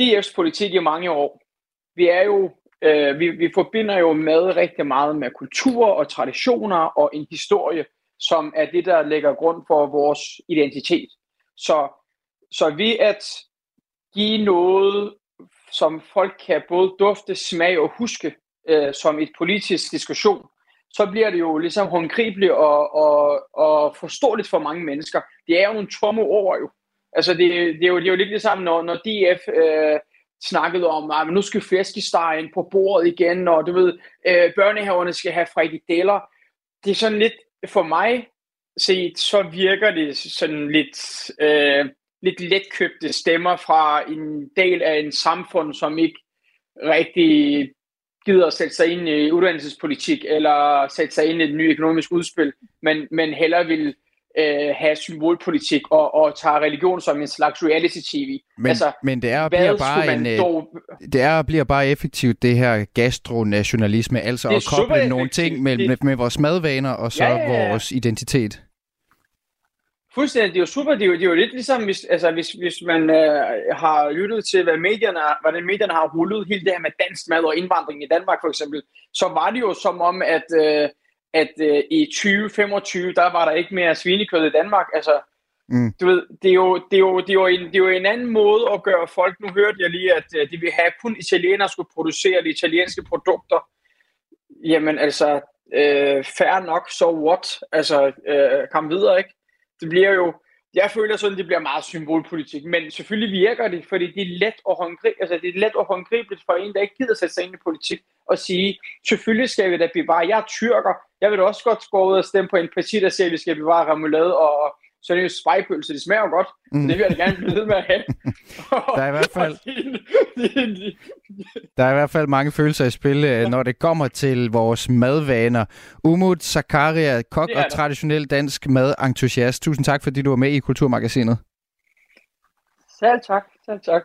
DF's politik i mange år, vi er jo, øh, vi, vi forbinder jo med rigtig meget med kultur og traditioner og en historie, som er det, der lægger grund for vores identitet. Så, så ved at give noget, som folk kan både dufte, smage og huske, øh, som et politisk diskussion, så bliver det jo ligesom håndgribeligt og, og, og forståeligt for mange mennesker. Det er jo nogle tomme ord jo. Altså, det, det, er, jo, det er jo lidt ligesom, når, når DF øh, snakkede om, ah, at nu skal flæskestegen på bordet igen, og du ved, øh, børnehaverne skal have frikadeller. Det er sådan lidt, for mig set, så virker det sådan lidt, øh, lidt letkøbte stemmer fra en del af en samfund, som ikke rigtig gider at sætte sig ind i uddannelsespolitik, eller sætte sig ind i et nyt økonomisk udspil, men, men hellere vil øh, have symbolpolitik og, og tage religion som en slags reality-tv. Men, altså, men det er bliver bare en, øh, dog... det er bliver bare effektivt, det her gastronationalisme, altså at koble nogle ting med, Det- med, med vores madvaner og så Ja, ja, ja. vores identitet. Fuldstændig, det er jo super, det er jo, det er jo lidt ligesom, hvis, altså, hvis, hvis man øh, har lyttet til, hvad medierne, hvordan medierne har rullet hele det her med dansk mad og indvandring i Danmark for eksempel, så var det jo som om, at, øh, at øh, i 2025, der var der ikke mere svinekød i Danmark. Altså, Mm. du ved, det er, jo, det, er jo, det, er jo en, det er jo en anden måde at gøre folk, nu hørte jeg lige, at øh, de vil have kun italienere skulle producere de italienske produkter. Jamen altså, øh, fair nok, so what? Altså, øh, kom videre, ikke? Det bliver jo, jeg føler sådan, det bliver meget symbolpolitik, men selvfølgelig virker det, fordi det er let og håndgribeligt, altså det er let og håndgribeligt for en, der ikke gider sætte sig ind i politik, og sige, selvfølgelig skal vi da bevare, jeg er tyrker, jeg vil da også godt gå ud og stemme på en parti, der siger, at vi skal bevare remoulade og sådan en spejpølse, det smager jo godt, mm. det vil jeg da gerne blive ved med at have. Der er i hvert fald, Det er der er i hvert fald mange følelser i spil, øh, når det kommer til vores madvaner. Umut Zakaria, kok Det og traditionel dansk madentusiast. Tusind tak, fordi du var med i Kulturmagasinet. Selv tak, selv tak.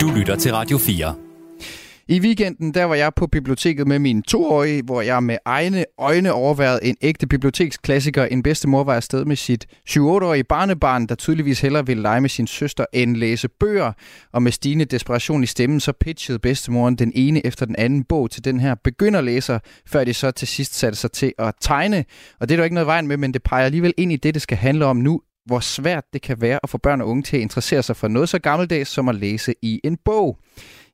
Du lytter til Radio 4. I weekenden, der var jeg på biblioteket med min toårige, hvor jeg med egne øjne overværede en ægte biblioteksklassiker. En bedstemor var afsted med sit 7-8-årige barnebarn, der tydeligvis hellere ville lege med sin søster end læse bøger. Og med stigende desperation i stemmen, så pitchede bedstemoren den ene efter den anden bog til den her begynderlæser, før de så til sidst satte sig til at tegne. Og det er der ikke noget vejen med, men det peger alligevel ind i det, det skal handle om nu, hvor svært det kan være at få børn og unge til at interessere sig for noget så gammeldags som at læse i en bog.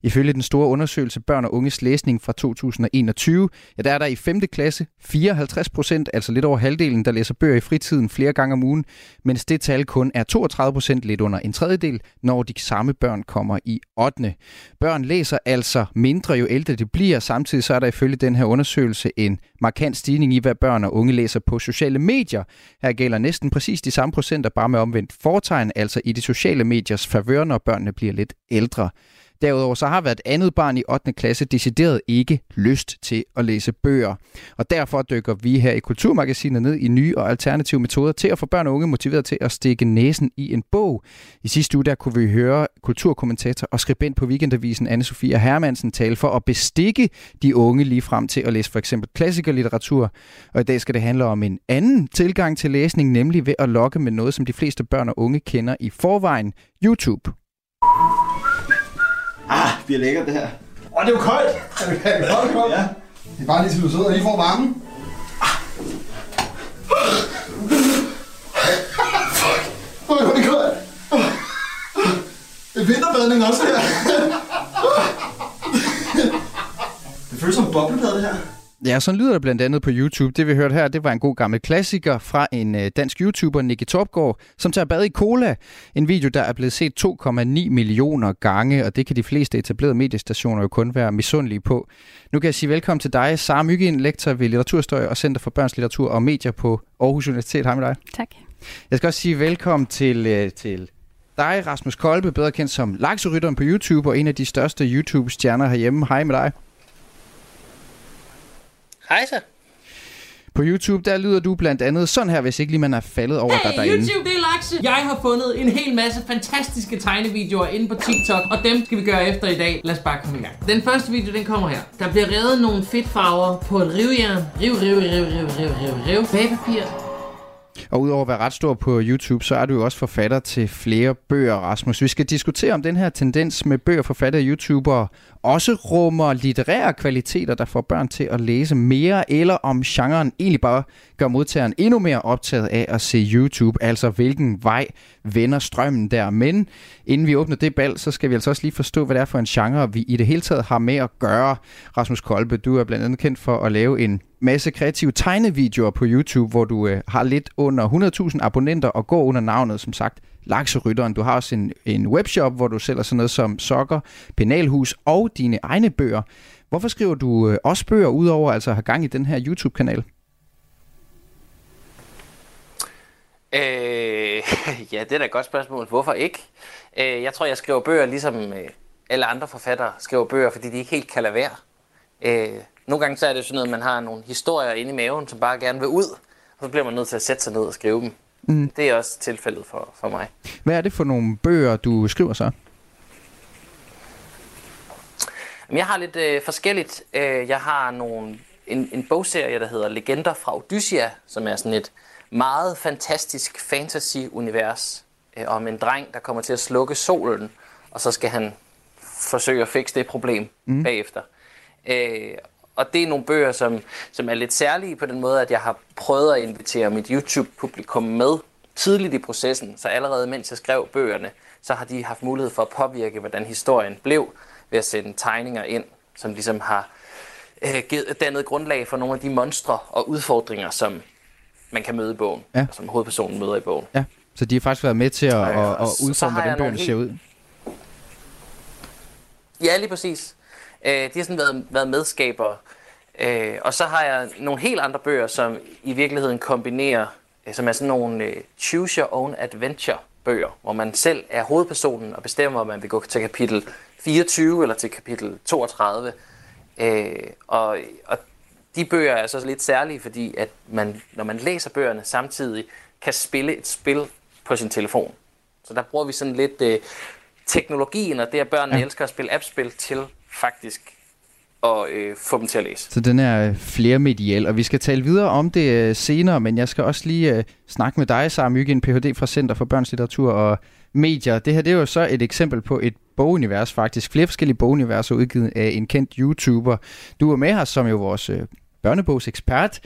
Ifølge den store undersøgelse Børn og Unges Læsning fra 2021, ja, der er der i 5. klasse 54 procent, altså lidt over halvdelen, der læser bøger i fritiden flere gange om ugen, mens det tal kun er 32 procent, lidt under en tredjedel, når de samme børn kommer i 8. Børn læser altså mindre, jo ældre de bliver. Samtidig så er der ifølge den her undersøgelse en markant stigning i, hvad børn og unge læser på sociale medier. Her gælder næsten præcis de samme procenter, bare med omvendt fortegn, altså i de sociale mediers favør, når børnene bliver lidt ældre. Derudover så har været et andet barn i 8. klasse decideret ikke lyst til at læse bøger. Og derfor dykker vi her i Kulturmagasinet ned i nye og alternative metoder til at få børn og unge motiveret til at stikke næsen i en bog. I sidste uge der kunne vi høre kulturkommentator og skribent på Weekendavisen anne Sofia Hermansen tale for at bestikke de unge lige frem til at læse for eksempel klassikerlitteratur. Og i dag skal det handle om en anden tilgang til læsning, nemlig ved at lokke med noget, som de fleste børn og unge kender i forvejen, YouTube. Det bliver lækkert det her. Åh, oh, det er jo koldt! Er det, er det koldt, koldt? Ja. Det er bare lige til du sidder og lige får varmen. Fuck. Hvor er det koldt. Det er vinterbadning også her. Det føles som boblebad, det her. Ja, sådan lyder det blandt andet på YouTube. Det vi hørte her, det var en god gammel klassiker fra en øh, dansk YouTuber, Nicky Topgaard, som tager bad i cola. En video, der er blevet set 2,9 millioner gange, og det kan de fleste etablerede mediestationer jo kun være misundelige på. Nu kan jeg sige velkommen til dig, Sara Myggen, lektor ved Litteraturhistorie og Center for Børns Litteratur og Medier på Aarhus Universitet. Hej med dig. Tak. Jeg skal også sige velkommen til, øh, til dig, Rasmus Kolbe, bedre kendt som Lakserytteren på YouTube og en af de største YouTube-stjerner herhjemme. Hej med dig. Hej så. På YouTube, der lyder du blandt andet sådan her, hvis ikke lige man er faldet over hey, dig derinde. YouTube, det er Lakse. Jeg har fundet en hel masse fantastiske tegnevideoer inde på TikTok, og dem skal vi gøre efter i dag. Lad os bare komme i gang. Den første video, den kommer her. Der bliver revet nogle fedtfarver på et rivjern. Riv, riv, riv, riv, riv, riv, riv. Bagpapir. Og udover at være ret stor på YouTube, så er du jo også forfatter til flere bøger, Rasmus. Vi skal diskutere om den her tendens med bøger forfattet af YouTubere også rummer litterære kvaliteter, der får børn til at læse mere, eller om genren egentlig bare gør modtageren endnu mere optaget af at se YouTube, altså hvilken vej vender strømmen der. Men inden vi åbner det bal, så skal vi altså også lige forstå, hvad det er for en genre, vi i det hele taget har med at gøre. Rasmus Kolbe, du er blandt andet kendt for at lave en masse kreative tegnevideoer på YouTube, hvor du øh, har lidt under 100.000 abonnenter og går under navnet, som sagt, Lakserytteren. Du har også en, en webshop, hvor du sælger sådan noget som sokker, penalhus og dine egne bøger. Hvorfor skriver du øh, også bøger, udover altså at have gang i den her YouTube-kanal? Øh, ja, det er da et godt spørgsmål. Hvorfor ikke? Øh, jeg tror, jeg skriver bøger, ligesom øh, alle andre forfattere skriver bøger, fordi de ikke helt kan lade være. Øh, nogle gange så er det sådan noget, man har nogle historier inde i maven, som bare gerne vil ud, og så bliver man nødt til at sætte sig ned og skrive dem. Mm. Det er også tilfældet for, for mig. Hvad er det for nogle bøger, du skriver så? Jeg har lidt øh, forskelligt. Øh, jeg har nogle, en, en bogserie, der hedder Legender fra Odyssea, som er sådan et meget fantastisk fantasy-univers øh, om en dreng, der kommer til at slukke solen, og så skal han forsøge at fikse det problem mm. bagefter. Øh, og det er nogle bøger, som, som er lidt særlige på den måde, at jeg har prøvet at invitere mit YouTube-publikum med tidligt i processen. Så allerede mens jeg skrev bøgerne, så har de haft mulighed for at påvirke, hvordan historien blev, ved at sende tegninger ind, som ligesom har øh, dannet grundlag for nogle af de monstre og udfordringer, som man kan møde i bogen, ja. og som hovedpersonen møder i bogen. Ja, så de har faktisk været med til at, at, at udforme, hvordan bøgerne ser ud. Ja, lige præcis. Øh, de har sådan været, været medskabere. Øh, og så har jeg nogle helt andre bøger, som i virkeligheden kombinerer, øh, som er sådan nogle øh, choose your own adventure bøger, hvor man selv er hovedpersonen og bestemmer, om man vil gå til kapitel 24 eller til kapitel 32. Øh, og, og de bøger er så lidt særlige, fordi at man, når man læser bøgerne samtidig, kan spille et spil på sin telefon. Så der bruger vi sådan lidt øh, teknologien og det, at børnene ja. elsker at spille appspil til faktisk at øh, få dem til at læse. Så den er øh, flermediel, og vi skal tale videre om det øh, senere, men jeg skal også lige øh, snakke med dig, Sara Mygge, Ph.D. fra Center for Børns Litteratur og Medier. Det her det er jo så et eksempel på et bogunivers faktisk. Flere forskellige boguniverser udgivet af en kendt YouTuber. Du er med her som jo vores øh, børnebogsekspert.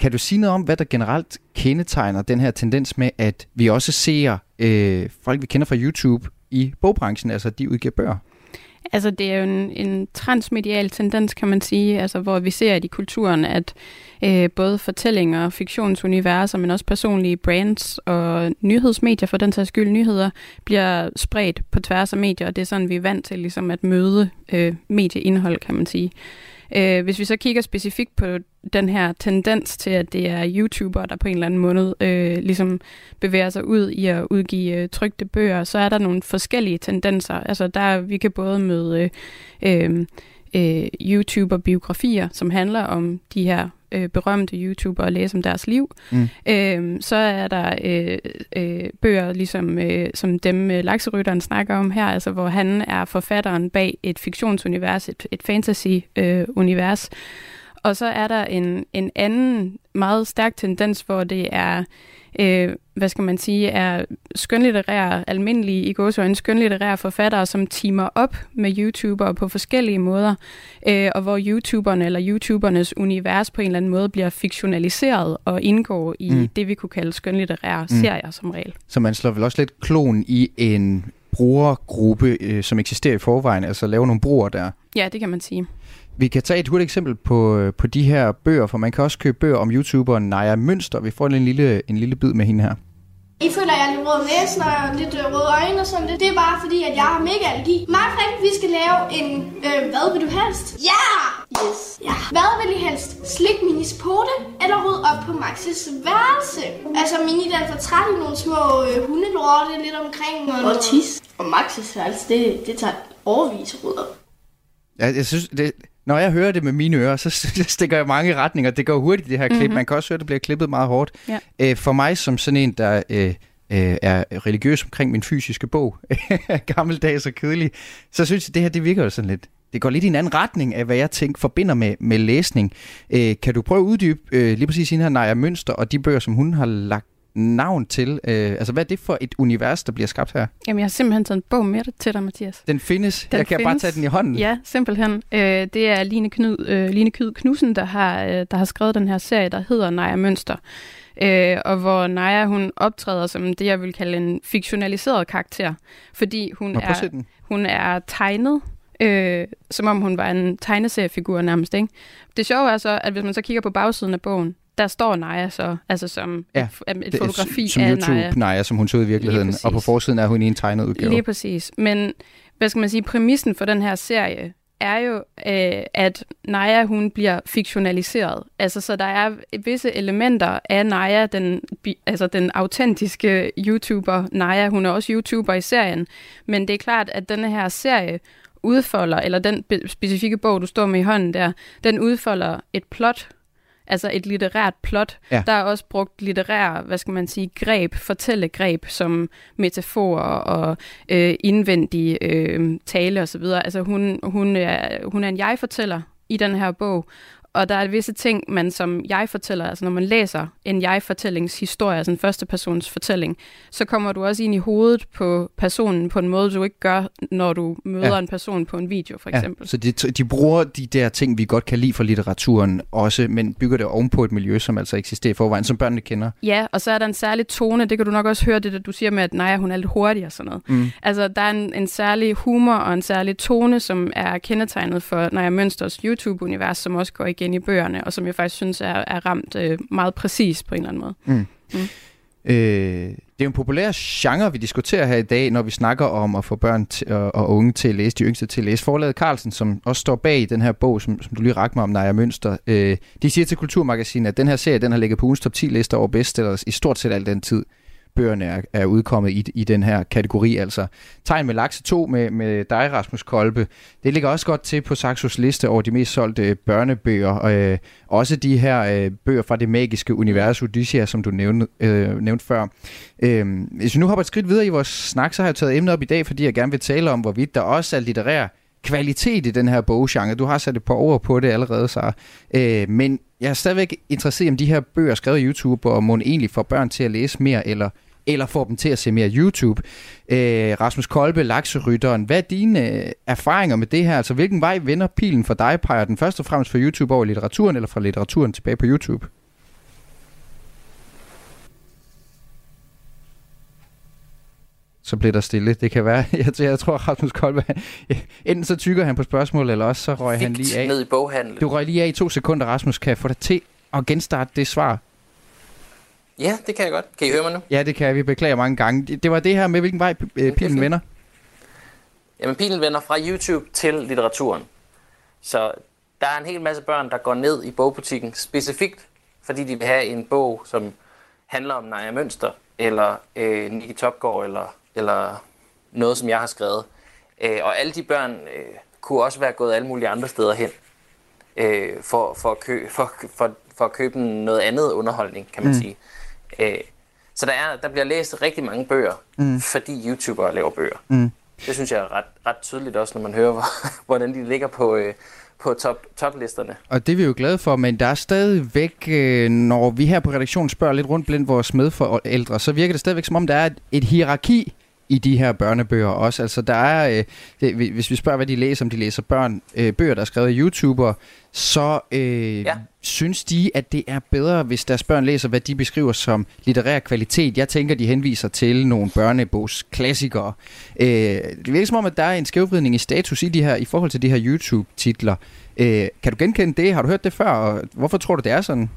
Kan du sige noget om, hvad der generelt kendetegner den her tendens med, at vi også ser øh, folk, vi kender fra YouTube i bogbranchen, altså de udgiver bøger? Altså, det er jo en, en transmedial tendens, kan man sige, altså, hvor vi ser i kulturen, at øh, både fortællinger, fiktionsuniverser, men også personlige brands og nyhedsmedier, for den sags skyld nyheder, bliver spredt på tværs af medier, og det er sådan, vi er vant til ligesom, at møde øh, medieindhold, kan man sige. Øh, hvis vi så kigger specifikt på den her tendens til, at det er YouTubere, der på en eller anden måde øh, ligesom bevæger sig ud i at udgive øh, trygte bøger, så er der nogle forskellige tendenser. Altså der vi kan både møde øh, øh, YouTuber-biografier, som handler om de her øh, berømte YouTubere og læse om deres liv. Mm. Øh, så er der øh, øh, bøger, ligesom øh, som dem øh, lakserytteren snakker om her, altså hvor han er forfatteren bag et fiktionsunivers, et, et fantasy-univers. Øh, og så er der en, en anden meget stærk tendens, hvor det er øh, hvad skal man sige, er skønlitterære, almindelige i gåsøjne skønlitterære forfattere, som teamer op med YouTubere på forskellige måder, øh, og hvor YouTuberne eller YouTubernes univers på en eller anden måde bliver fiktionaliseret og indgår i mm. det, vi kunne kalde skønlitterære mm. serier som regel. Så man slår vel også lidt klon i en brugergruppe, øh, som eksisterer i forvejen, altså lave nogle brugere der? Ja, det kan man sige. Vi kan tage et hurtigt eksempel på, øh, på de her bøger, for man kan også købe bøger om YouTuberen Naja Mønster. Vi får en lille, en lille bid med hende her. I føler, at jeg er lidt rød næsen og lidt øh, røde øjne og sådan det. Det er bare fordi, at jeg har mega allergi. Mig Frank, vi skal lave en, øh, hvad vil du helst? Ja! Yeah! Yes. Ja. Hvad vil I helst? Slik Minis pote eller rydde op på Maxis værelse? Altså, Mini den får træt i nogle små øh, hundelorte lidt omkring. Og, og tis. Og Maxis værelse, det, det tager overvis rydde op. Ja, jeg synes, det, når jeg hører det med mine ører, så stikker jeg mange retninger. Det går hurtigt, det her klip. Mm-hmm. Man kan også høre, at det bliver klippet meget hårdt. Ja. Øh, for mig som sådan en, der øh, øh, er religiøs omkring min fysiske bog, gammeldags og kedelig, så synes jeg, det her det virker jo sådan lidt det går lidt i en anden retning af, hvad jeg tænker forbinder med, med læsning. Øh, kan du prøve at uddybe øh, lige præcis hende her Naja Mønster og de bøger, som hun har lagt navn til? Øh, altså, hvad er det for et univers, der bliver skabt her? Jamen, jeg har simpelthen taget en bog med til dig, Mathias. Den findes? Den jeg kan findes. bare tage den i hånden? Ja, simpelthen. Øh, det er Line, Knud, øh, Line Kyd Knudsen, der har, øh, der har skrevet den her serie, der hedder Naja Mønster. Øh, og hvor Naja, hun optræder som det, jeg vil kalde en fiktionaliseret karakter. Fordi hun, er, hun er tegnet øh, som om hun var en tegneseriefigur nærmest. Ikke? Det sjove er så, at hvis man så kigger på bagsiden af bogen, der står Naja så, altså som ja, et, et fotografi som af YouTube Naja. Naja, som hun så i virkeligheden, og på forsiden er hun i en tegnet udgave. Lige præcis. Men hvad skal man sige, præmissen for den her serie er jo, øh, at Naja, hun bliver fiktionaliseret. Altså, så der er visse elementer af Naja, den, altså den autentiske YouTuber. Naja, hun er også YouTuber i serien. Men det er klart, at denne her serie udfolder, eller den specifikke bog, du står med i hånden der, den udfolder et plot, altså et litterært plot. Ja. Der er også brugt litterære, hvad skal man sige, greb, fortællegreb, som metaforer og øh, indvendige øh, tale osv. Altså hun, hun, er, hun er en jeg-fortæller i den her bog, og der er visse ting, man som jeg fortæller, altså når man læser en jeg-fortællingshistorie, altså en første persons fortælling, så kommer du også ind i hovedet på personen på en måde, du ikke gør, når du møder ja. en person på en video, for eksempel. Ja, så de, de bruger de der ting, vi godt kan lide fra litteraturen også, men bygger det ovenpå et miljø, som altså eksisterer i forvejen, som børnene kender. Ja, og så er der en særlig tone, det kan du nok også høre, det der du siger med, at nej, hun er lidt hurtig og sådan noget. Mm. Altså, der er en, en særlig humor og en særlig tone, som er kendetegnet for Naja Mønsters YouTube-univers, som også går igen i bøgerne, og som jeg faktisk synes er, er ramt øh, meget præcis på en eller anden måde. Mm. Mm. Øh, det er en populær genre, vi diskuterer her i dag, når vi snakker om at få børn og, og unge til at læse, de yngste til at læse. Forlaget Carlsen, som også står bag den her bog, som, som du lige rakte mig om, Naja Mønster, øh, de siger til Kulturmagasinet, at den her serie, den har ligget på ugens top 10 lister over bestsellers i stort set al den tid bøgerne er, er udkommet i, i den her kategori. Altså Tegn med Lakse 2 med, med dig, Rasmus Kolbe. Det ligger også godt til på Saxos liste over de mest solgte børnebøger. Og, øh, også de her øh, bøger fra det magiske univers, Odyssea, som du nævnte, øh, nævnte før. Øh, hvis vi nu hopper et skridt videre i vores snak, så har jeg taget emnet op i dag, fordi jeg gerne vil tale om, hvorvidt der også er litterær kvalitet i den her boggenre. Du har sat et par ord på det allerede, så. Øh, men jeg er stadigvæk interesseret i, om de her bøger skrevet i YouTube, og må egentlig få børn til at læse mere, eller, eller få dem til at se mere YouTube. Øh, Rasmus Kolbe, lakserytteren, hvad er dine øh, erfaringer med det her? Altså, hvilken vej vender pilen for dig? Peger den først og fremmest fra YouTube over litteraturen, eller fra litteraturen tilbage på YouTube? Så blev der stille. Det kan være, jeg, jeg tror, Rasmus Koldberg, enten så tykker han på spørgsmål, eller også så røg han lige af. ned i boghandlen. Du røg lige af i to sekunder, Rasmus. Kan jeg få dig til at genstarte det svar? Ja, det kan jeg godt. Kan I høre mig nu? Ja, det kan jeg. Vi beklager mange gange. Det, det var det her med, hvilken vej øh, pilen vender. Jamen, pilen vender fra YouTube til litteraturen. Så der er en hel masse børn, der går ned i bogbutikken specifikt, fordi de vil have en bog, som handler om Naja Mønster, eller øh, Nicky Topgaard, eller, eller noget, som jeg har skrevet. Øh, og alle de børn øh, kunne også være gået alle mulige andre steder hen, øh, for, for, at kø, for, for, for at købe noget andet underholdning, kan man mm. sige. Øh, så der, er, der bliver læst rigtig mange bøger, mm. fordi YouTubere laver bøger. Mm. Det synes jeg er ret, ret tydeligt også, når man hører, hvordan de ligger på, øh, på top, toplisterne. Og det er vi jo glade for, men der er stadigvæk, øh, når vi her på redaktionen spørger lidt rundt blandt vores medforældre, så virker det stadigvæk som om, der er et, et hierarki i de her børnebøger også. Altså der er, øh, det, hvis vi spørger, hvad de læser, om de læser børn, øh, bøger, der er skrevet af YouTubere, så øh, ja. synes de, at det er bedre, hvis deres børn læser, hvad de beskriver som litterær kvalitet. Jeg tænker, de henviser til nogle børnebogs klassikere. Øh, det virker som om, at der er en skævvridning i status i, de her, i forhold til de her YouTube-titler. Øh, kan du genkende det? Har du hørt det før? Og hvorfor tror du, det er sådan?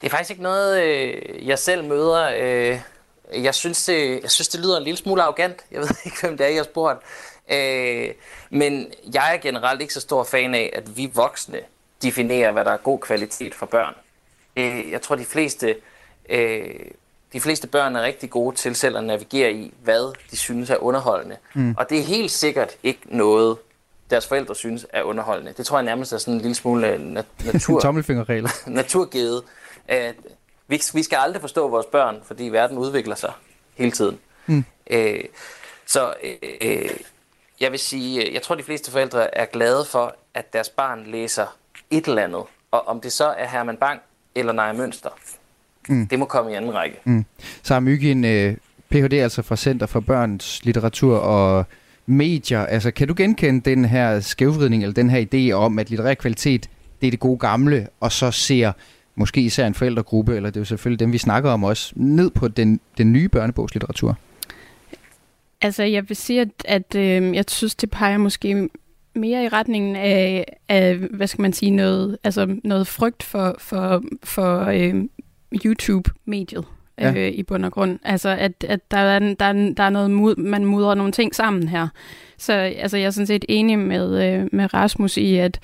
Det er faktisk ikke noget, øh, jeg selv møder. Øh, jeg, synes, det, jeg synes, det lyder en lille smule arrogant. Jeg ved ikke, hvem det er, jeg har spurgt. Øh, men jeg er generelt ikke så stor fan af, at vi voksne definerer, hvad der er god kvalitet for børn. Øh, jeg tror, de fleste, øh, de fleste børn er rigtig gode til selv at navigere i, hvad de synes er underholdende. Mm. Og det er helt sikkert ikke noget, deres forældre synes er underholdende. Det tror jeg nærmest er sådan en lille smule øh, nat- natur... Tommelfingerregler. naturgivet. Øh, vi, vi skal aldrig forstå vores børn, fordi verden udvikler sig hele tiden. Mm. Øh, så øh, jeg vil sige, jeg tror de fleste forældre er glade for, at deres barn læser et eller andet. Og om det så er Herman Bang eller Naja Mønster, mm. det må komme i anden række. Mm. Så har Myggen øh, Ph.D. altså fra Center for Børns Litteratur og Medier. Altså, kan du genkende den her skævvridning, eller den her idé om, at litterær kvalitet, det er det gode gamle, og så ser måske især en forældregruppe, eller det er jo selvfølgelig dem, vi snakker om også, ned på den, den nye børnebogslitteratur? Altså, jeg vil sige, at, at øh, jeg synes, det peger måske mere i retningen af, af hvad skal man sige, noget, altså noget frygt for, for, for øh, YouTube-mediet. Ja. Øh, i bund og grund. Altså, at, at der, er, der, er, der er noget, mud, man mudrer nogle ting sammen her. Så altså, jeg er sådan set enig med, øh, med Rasmus i, at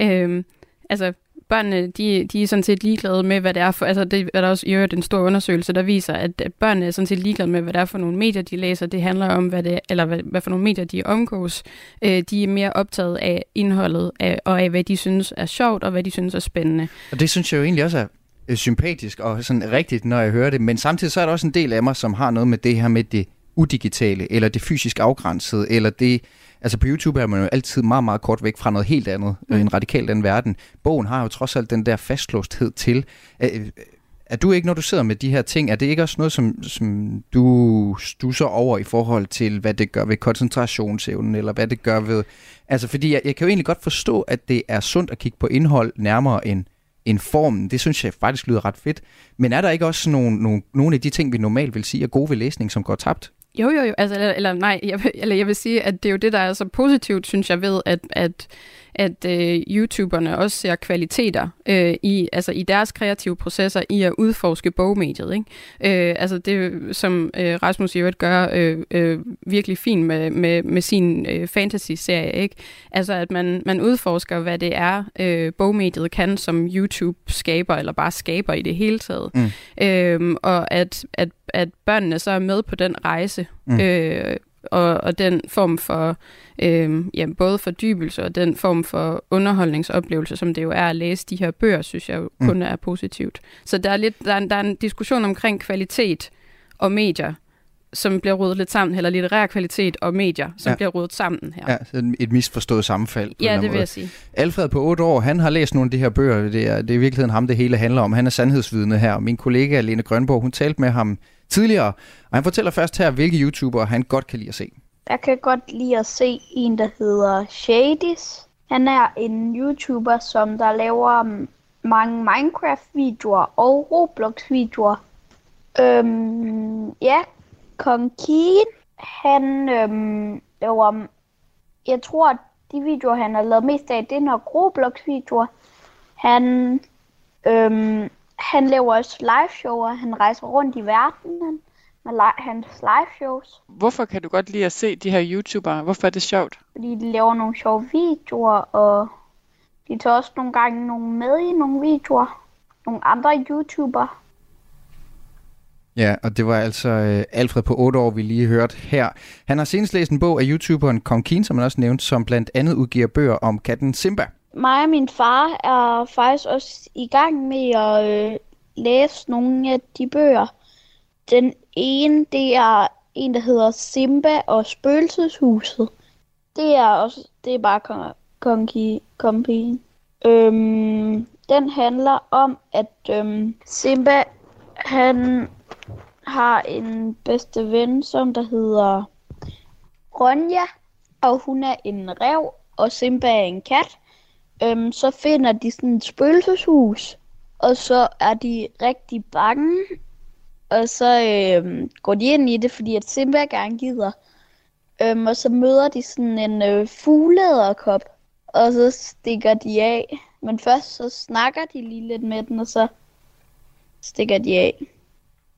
øh, altså, børnene, de, de er sådan set ligeglade med, hvad det er for, altså det er der også i øvrigt en stor undersøgelse, der viser, at, at børnene er sådan set ligeglade med, hvad det er for nogle medier, de læser. Det handler om, hvad det, eller hvad, hvad for nogle medier, de omgås. Øh, de er mere optaget af indholdet, af, og af, hvad de synes er sjovt, og hvad de synes er spændende. Og det synes jeg jo egentlig også er øh, sympatisk og sådan rigtigt, når jeg hører det. Men samtidig så er der også en del af mig, som har noget med det her med det udigitale, eller det fysisk afgrænsede, eller det Altså på YouTube er man jo altid meget, meget kort væk fra noget helt andet, mm. en radikalt anden verden. Bogen har jo trods alt den der fastlåsthed til. Er, er du ikke, når du sidder med de her ting, er det ikke også noget, som, som du stusser over i forhold til, hvad det gør ved koncentrationsevnen, eller hvad det gør ved... Altså, fordi jeg, jeg kan jo egentlig godt forstå, at det er sundt at kigge på indhold nærmere end, end formen. Det synes jeg faktisk lyder ret fedt. Men er der ikke også nogle, nogle, nogle af de ting, vi normalt vil sige er gode ved læsning, som går tabt? Jo, jo, jo. Altså, eller, eller nej, jeg, eller jeg vil sige, at det er jo det, der er så positivt, synes jeg, ved, at, at, at øh, YouTuberne også ser kvaliteter øh, i, altså, i deres kreative processer i at udforske bogmediet. Ikke? Øh, altså det, som øh, Rasmus i øvrigt gør øh, øh, virkelig fint med, med, med sin øh, fantasy-serie. Ikke? Altså at man, man udforsker, hvad det er, øh, bogmediet kan, som YouTube skaber, eller bare skaber i det hele taget. Mm. Øh, og at, at at børnene så er med på den rejse, mm. øh, og, og den form for øh, ja, både fordybelse og den form for underholdningsoplevelse, som det jo er at læse de her bøger, synes jeg jo mm. kun er positivt. Så der er, lidt, der, er, der er en diskussion omkring kvalitet og medier, som bliver rodet lidt sammen, eller litterær kvalitet og medier, som ja. bliver rodet sammen her. Ja, et misforstået sammenfald. ja, det vil måde. jeg sige. Alfred på 8 år, han har læst nogle af de her bøger. Det er, det er i virkeligheden ham, det hele handler om. Han er sandhedsvidne her. Min kollega Lene Grønborg, hun talte med ham tidligere, og han fortæller først her, hvilke YouTubere han godt kan lide at se. Jeg kan godt lide at se en, der hedder Shadis. Han er en YouTuber, som der laver mange Minecraft-videoer og Roblox-videoer. Øhm, ja, Kong Keen, han øhm, laver, jeg tror, at de videoer, han har lavet mest af, det er nok Roblox-videoer. Han, øhm, han laver også live og han rejser rundt i verden med li- hans live shows. Hvorfor kan du godt lide at se de her YouTubere? Hvorfor er det sjovt? Fordi de laver nogle sjove videoer, og de tager også nogle gange nogle med i nogle videoer. Nogle andre YouTubere. Ja, og det var altså øh, Alfred på 8 år, vi lige hørte her. Han har senest læst en bog af YouTuberen Kong Keen, som han også nævnte, som blandt andet udgiver bøger om katten Simba. Mig og min far er faktisk også i gang med at øh, læse nogle af de bøger. Den ene, det er en, der hedder Simba og Spøgelseshuset. Det er også, det er bare Kong, Kong, Kong Øhm, den handler om, at øhm, Simba, han har en bedste ven, som der hedder Ronja, og hun er en rev, og Simba er en kat. Øhm, så finder de sådan et spøgelseshus, og så er de rigtig bange, og så øhm, går de ind i det, fordi at Simba gerne gider. Øhm, og så møder de sådan en øh, fugleæderkop, og så stikker de af. Men først så snakker de lige lidt med den, og så stikker de af.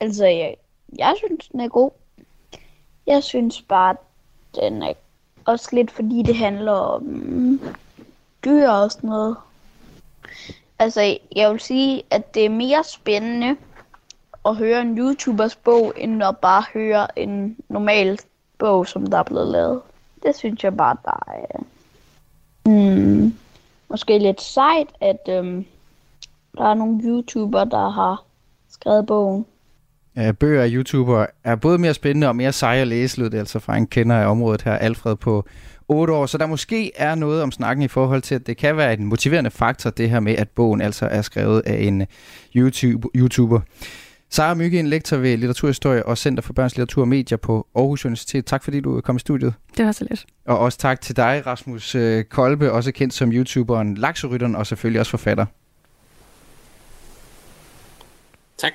Altså, jeg, jeg synes, den er god. Jeg synes bare, den er også lidt, fordi det handler om dyr og sådan noget. Altså, jeg vil sige, at det er mere spændende at høre en YouTubers bog, end at bare høre en normal bog, som der er blevet lavet. Det synes jeg bare, der er hmm, måske lidt sejt, at øhm, der er nogle YouTuber, der har skrevet bogen. Ja, bøger af YouTuber er både mere spændende og mere seje at læse, lød det altså fra en kender af området her, Alfred på 8 år. Så der måske er noget om snakken i forhold til, at det kan være en motiverende faktor, det her med, at bogen altså er skrevet af en YouTube, YouTuber. Sara Mygge, en lektor ved litteraturhistorie og Center for Børns Litteratur og Medier på Aarhus Universitet. Tak fordi du kom i studiet. Det var så lidt. Og også tak til dig, Rasmus øh, Kolbe, også kendt som YouTuberen Lakserytteren og selvfølgelig også forfatter. Tak.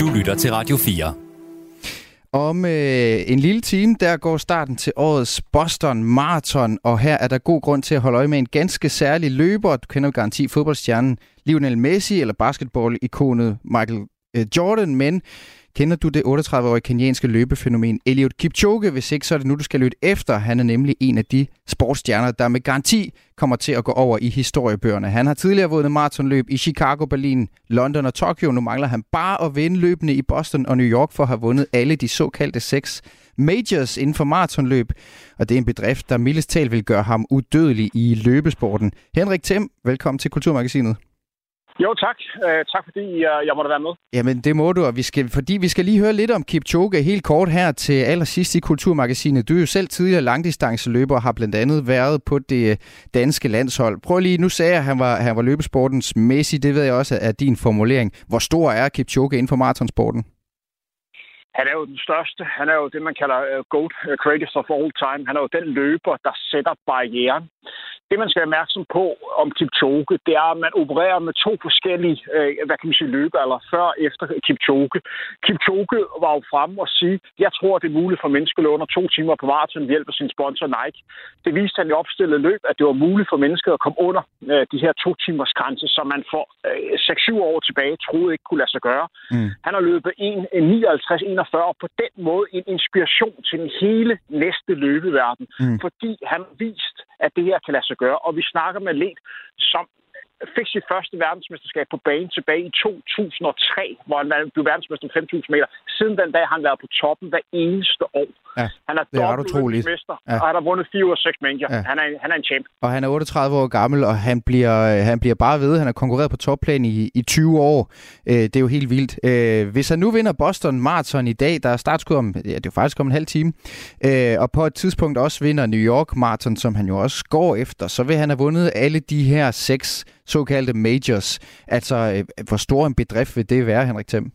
Du lytter til Radio 4. Om øh, en lille time, der går starten til årets Boston Marathon, og her er der god grund til at holde øje med en ganske særlig løber. Du kender garanti fodboldstjernen Lionel Messi eller basketball-ikonet Michael øh, Jordan, men Kender du det 38-årige kenyanske løbefænomen Eliud Kipchoge? Hvis ikke, så er det nu, du skal lytte efter. Han er nemlig en af de sportsstjerner, der med garanti kommer til at gå over i historiebøgerne. Han har tidligere vundet maratonløb i Chicago, Berlin, London og Tokyo. Nu mangler han bare at vinde løbende i Boston og New York for at have vundet alle de såkaldte seks majors inden for maratonløb. Og det er en bedrift, der mildest talt vil gøre ham udødelig i løbesporten. Henrik Thiem, velkommen til Kulturmagasinet. Jo, tak. Uh, tak fordi uh, jeg måtte være med. Jamen, det må du, og vi skal, fordi vi skal lige høre lidt om Kipchoge helt kort her til allersidst i Kulturmagasinet. Du er jo selv tidligere langdistanceløber og har blandt andet været på det danske landshold. Prøv lige, nu sagde jeg, at han var, han var løbesportens Messi. Det ved jeg også er din formulering. Hvor stor er Kipchoge inden for maratonsporten? Han er jo den største. Han er jo det, man kalder uh, GOAT, uh, greatest of all time. Han er jo den løber, der sætter barrieren det, man skal være opmærksom på om Kipchoge, det er, at man opererer med to forskellige, øh, hvad kan man sige, løbealder, før og efter Kipchoge. Kipchoge var jo fremme og sige, jeg tror, det er muligt for mennesker at under to timer på maraton ved hjælp af sin sponsor Nike. Det viste han i opstillet løb, at det var muligt for mennesker at komme under øh, de her to timers grænse, som man for øh, 6-7 år tilbage troede ikke kunne lade sig gøre. Mm. Han har løbet 1.59-41 og på den måde en inspiration til den hele næste løbeverden, mm. fordi han har vist, at det her kan lade sig gøre. Og vi snakker med let som fik sit første verdensmesterskab på banen tilbage i 2003, hvor han blev verdensmester 5.000 meter. Siden den dag har han været på toppen hver eneste år. Ja, han er utroligt. Mester, ja. og han har vundet 4 ud af 6 major. Ja. Han, er, han er en champ. Og han er 38 år gammel, og han bliver, han bliver bare ved. Han har konkurreret på topplan i, i 20 år. Øh, det er jo helt vildt. Øh, hvis han nu vinder Boston Marathon i dag, der er startskud om, ja, det er faktisk om en halv time, øh, og på et tidspunkt også vinder New York Marathon, som han jo også går efter, så vil han have vundet alle de her seks såkaldte majors. Altså, øh, hvor stor en bedrift vil det være, Henrik Thiem?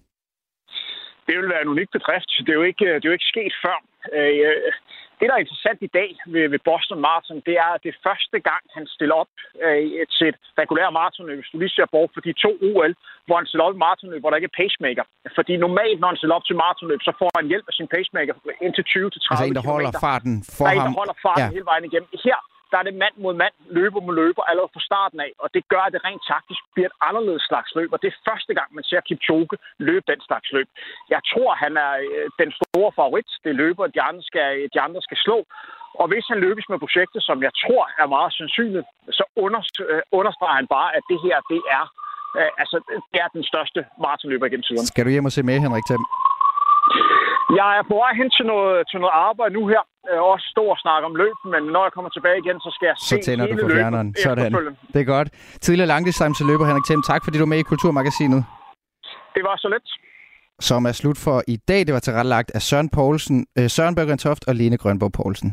Det vil være en unik bedrift. Det er jo ikke, det er jo ikke sket før. Øh, Det, der er interessant i dag ved, ved Boston Marathon, det er, at det første gang, han stiller op øh, til et regulært maratonløb. Hvis du lige ser bort for de to OL, hvor han stiller op i maratonløb, hvor der ikke er pacemaker. Fordi normalt, når han stiller op til maratonløb, så får han hjælp af sin pacemaker indtil 20-30 Altså en, der holder farten for der er ham. en, der holder farten Ja. hele vejen igennem. Her der er det mand mod mand, løber mod løber allerede fra starten af, og det gør, at det rent taktisk bliver et anderledes slags løb, og det er første gang, man ser Kipchoge løbe den slags løb. Jeg tror, han er øh, den store favorit. Det løber, de andre skal, de andre skal slå. Og hvis han lykkes med projektet, som jeg tror er meget sandsynligt, så øh, understreger han bare, at det her, det er, øh, altså, det er den største maratonløber gennem tiden. Skal du hjem og se med, Henrik Thiem? Jeg er på vej hen til noget, til noget arbejde nu her. Er også stor og snakke om løb, men når jeg kommer tilbage igen, så skal jeg Så se tænder du på fjerneren. Sådan. Det er godt. Tidligere langdistanceløber Henrik Thiem, tak fordi du er med i Kulturmagasinet. Det var så let. Som er slut for i dag. Det var tilrettelagt af Søren Poulsen, øh, Søren Børgentoft og Lene Grønborg Poulsen.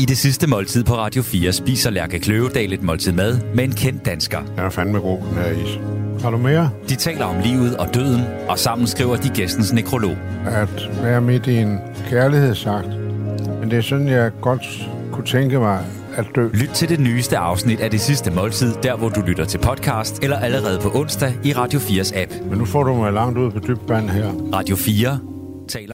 I det sidste måltid på Radio 4 spiser Lærke Kløvedal et måltid mad med en kendt dansker. Jeg er fandme god, den her is. Har du mere? De taler om livet og døden, og sammen skriver de gæstens nekrolog. At være midt i en kærlighedsakt. Men det er sådan, jeg godt kunne tænke mig at dø. Lyt til det nyeste afsnit af Det Sidste Måltid, der hvor du lytter til podcast, eller allerede på onsdag i Radio 4's app. Men nu får du mig langt ud på dybt her. Radio 4 taler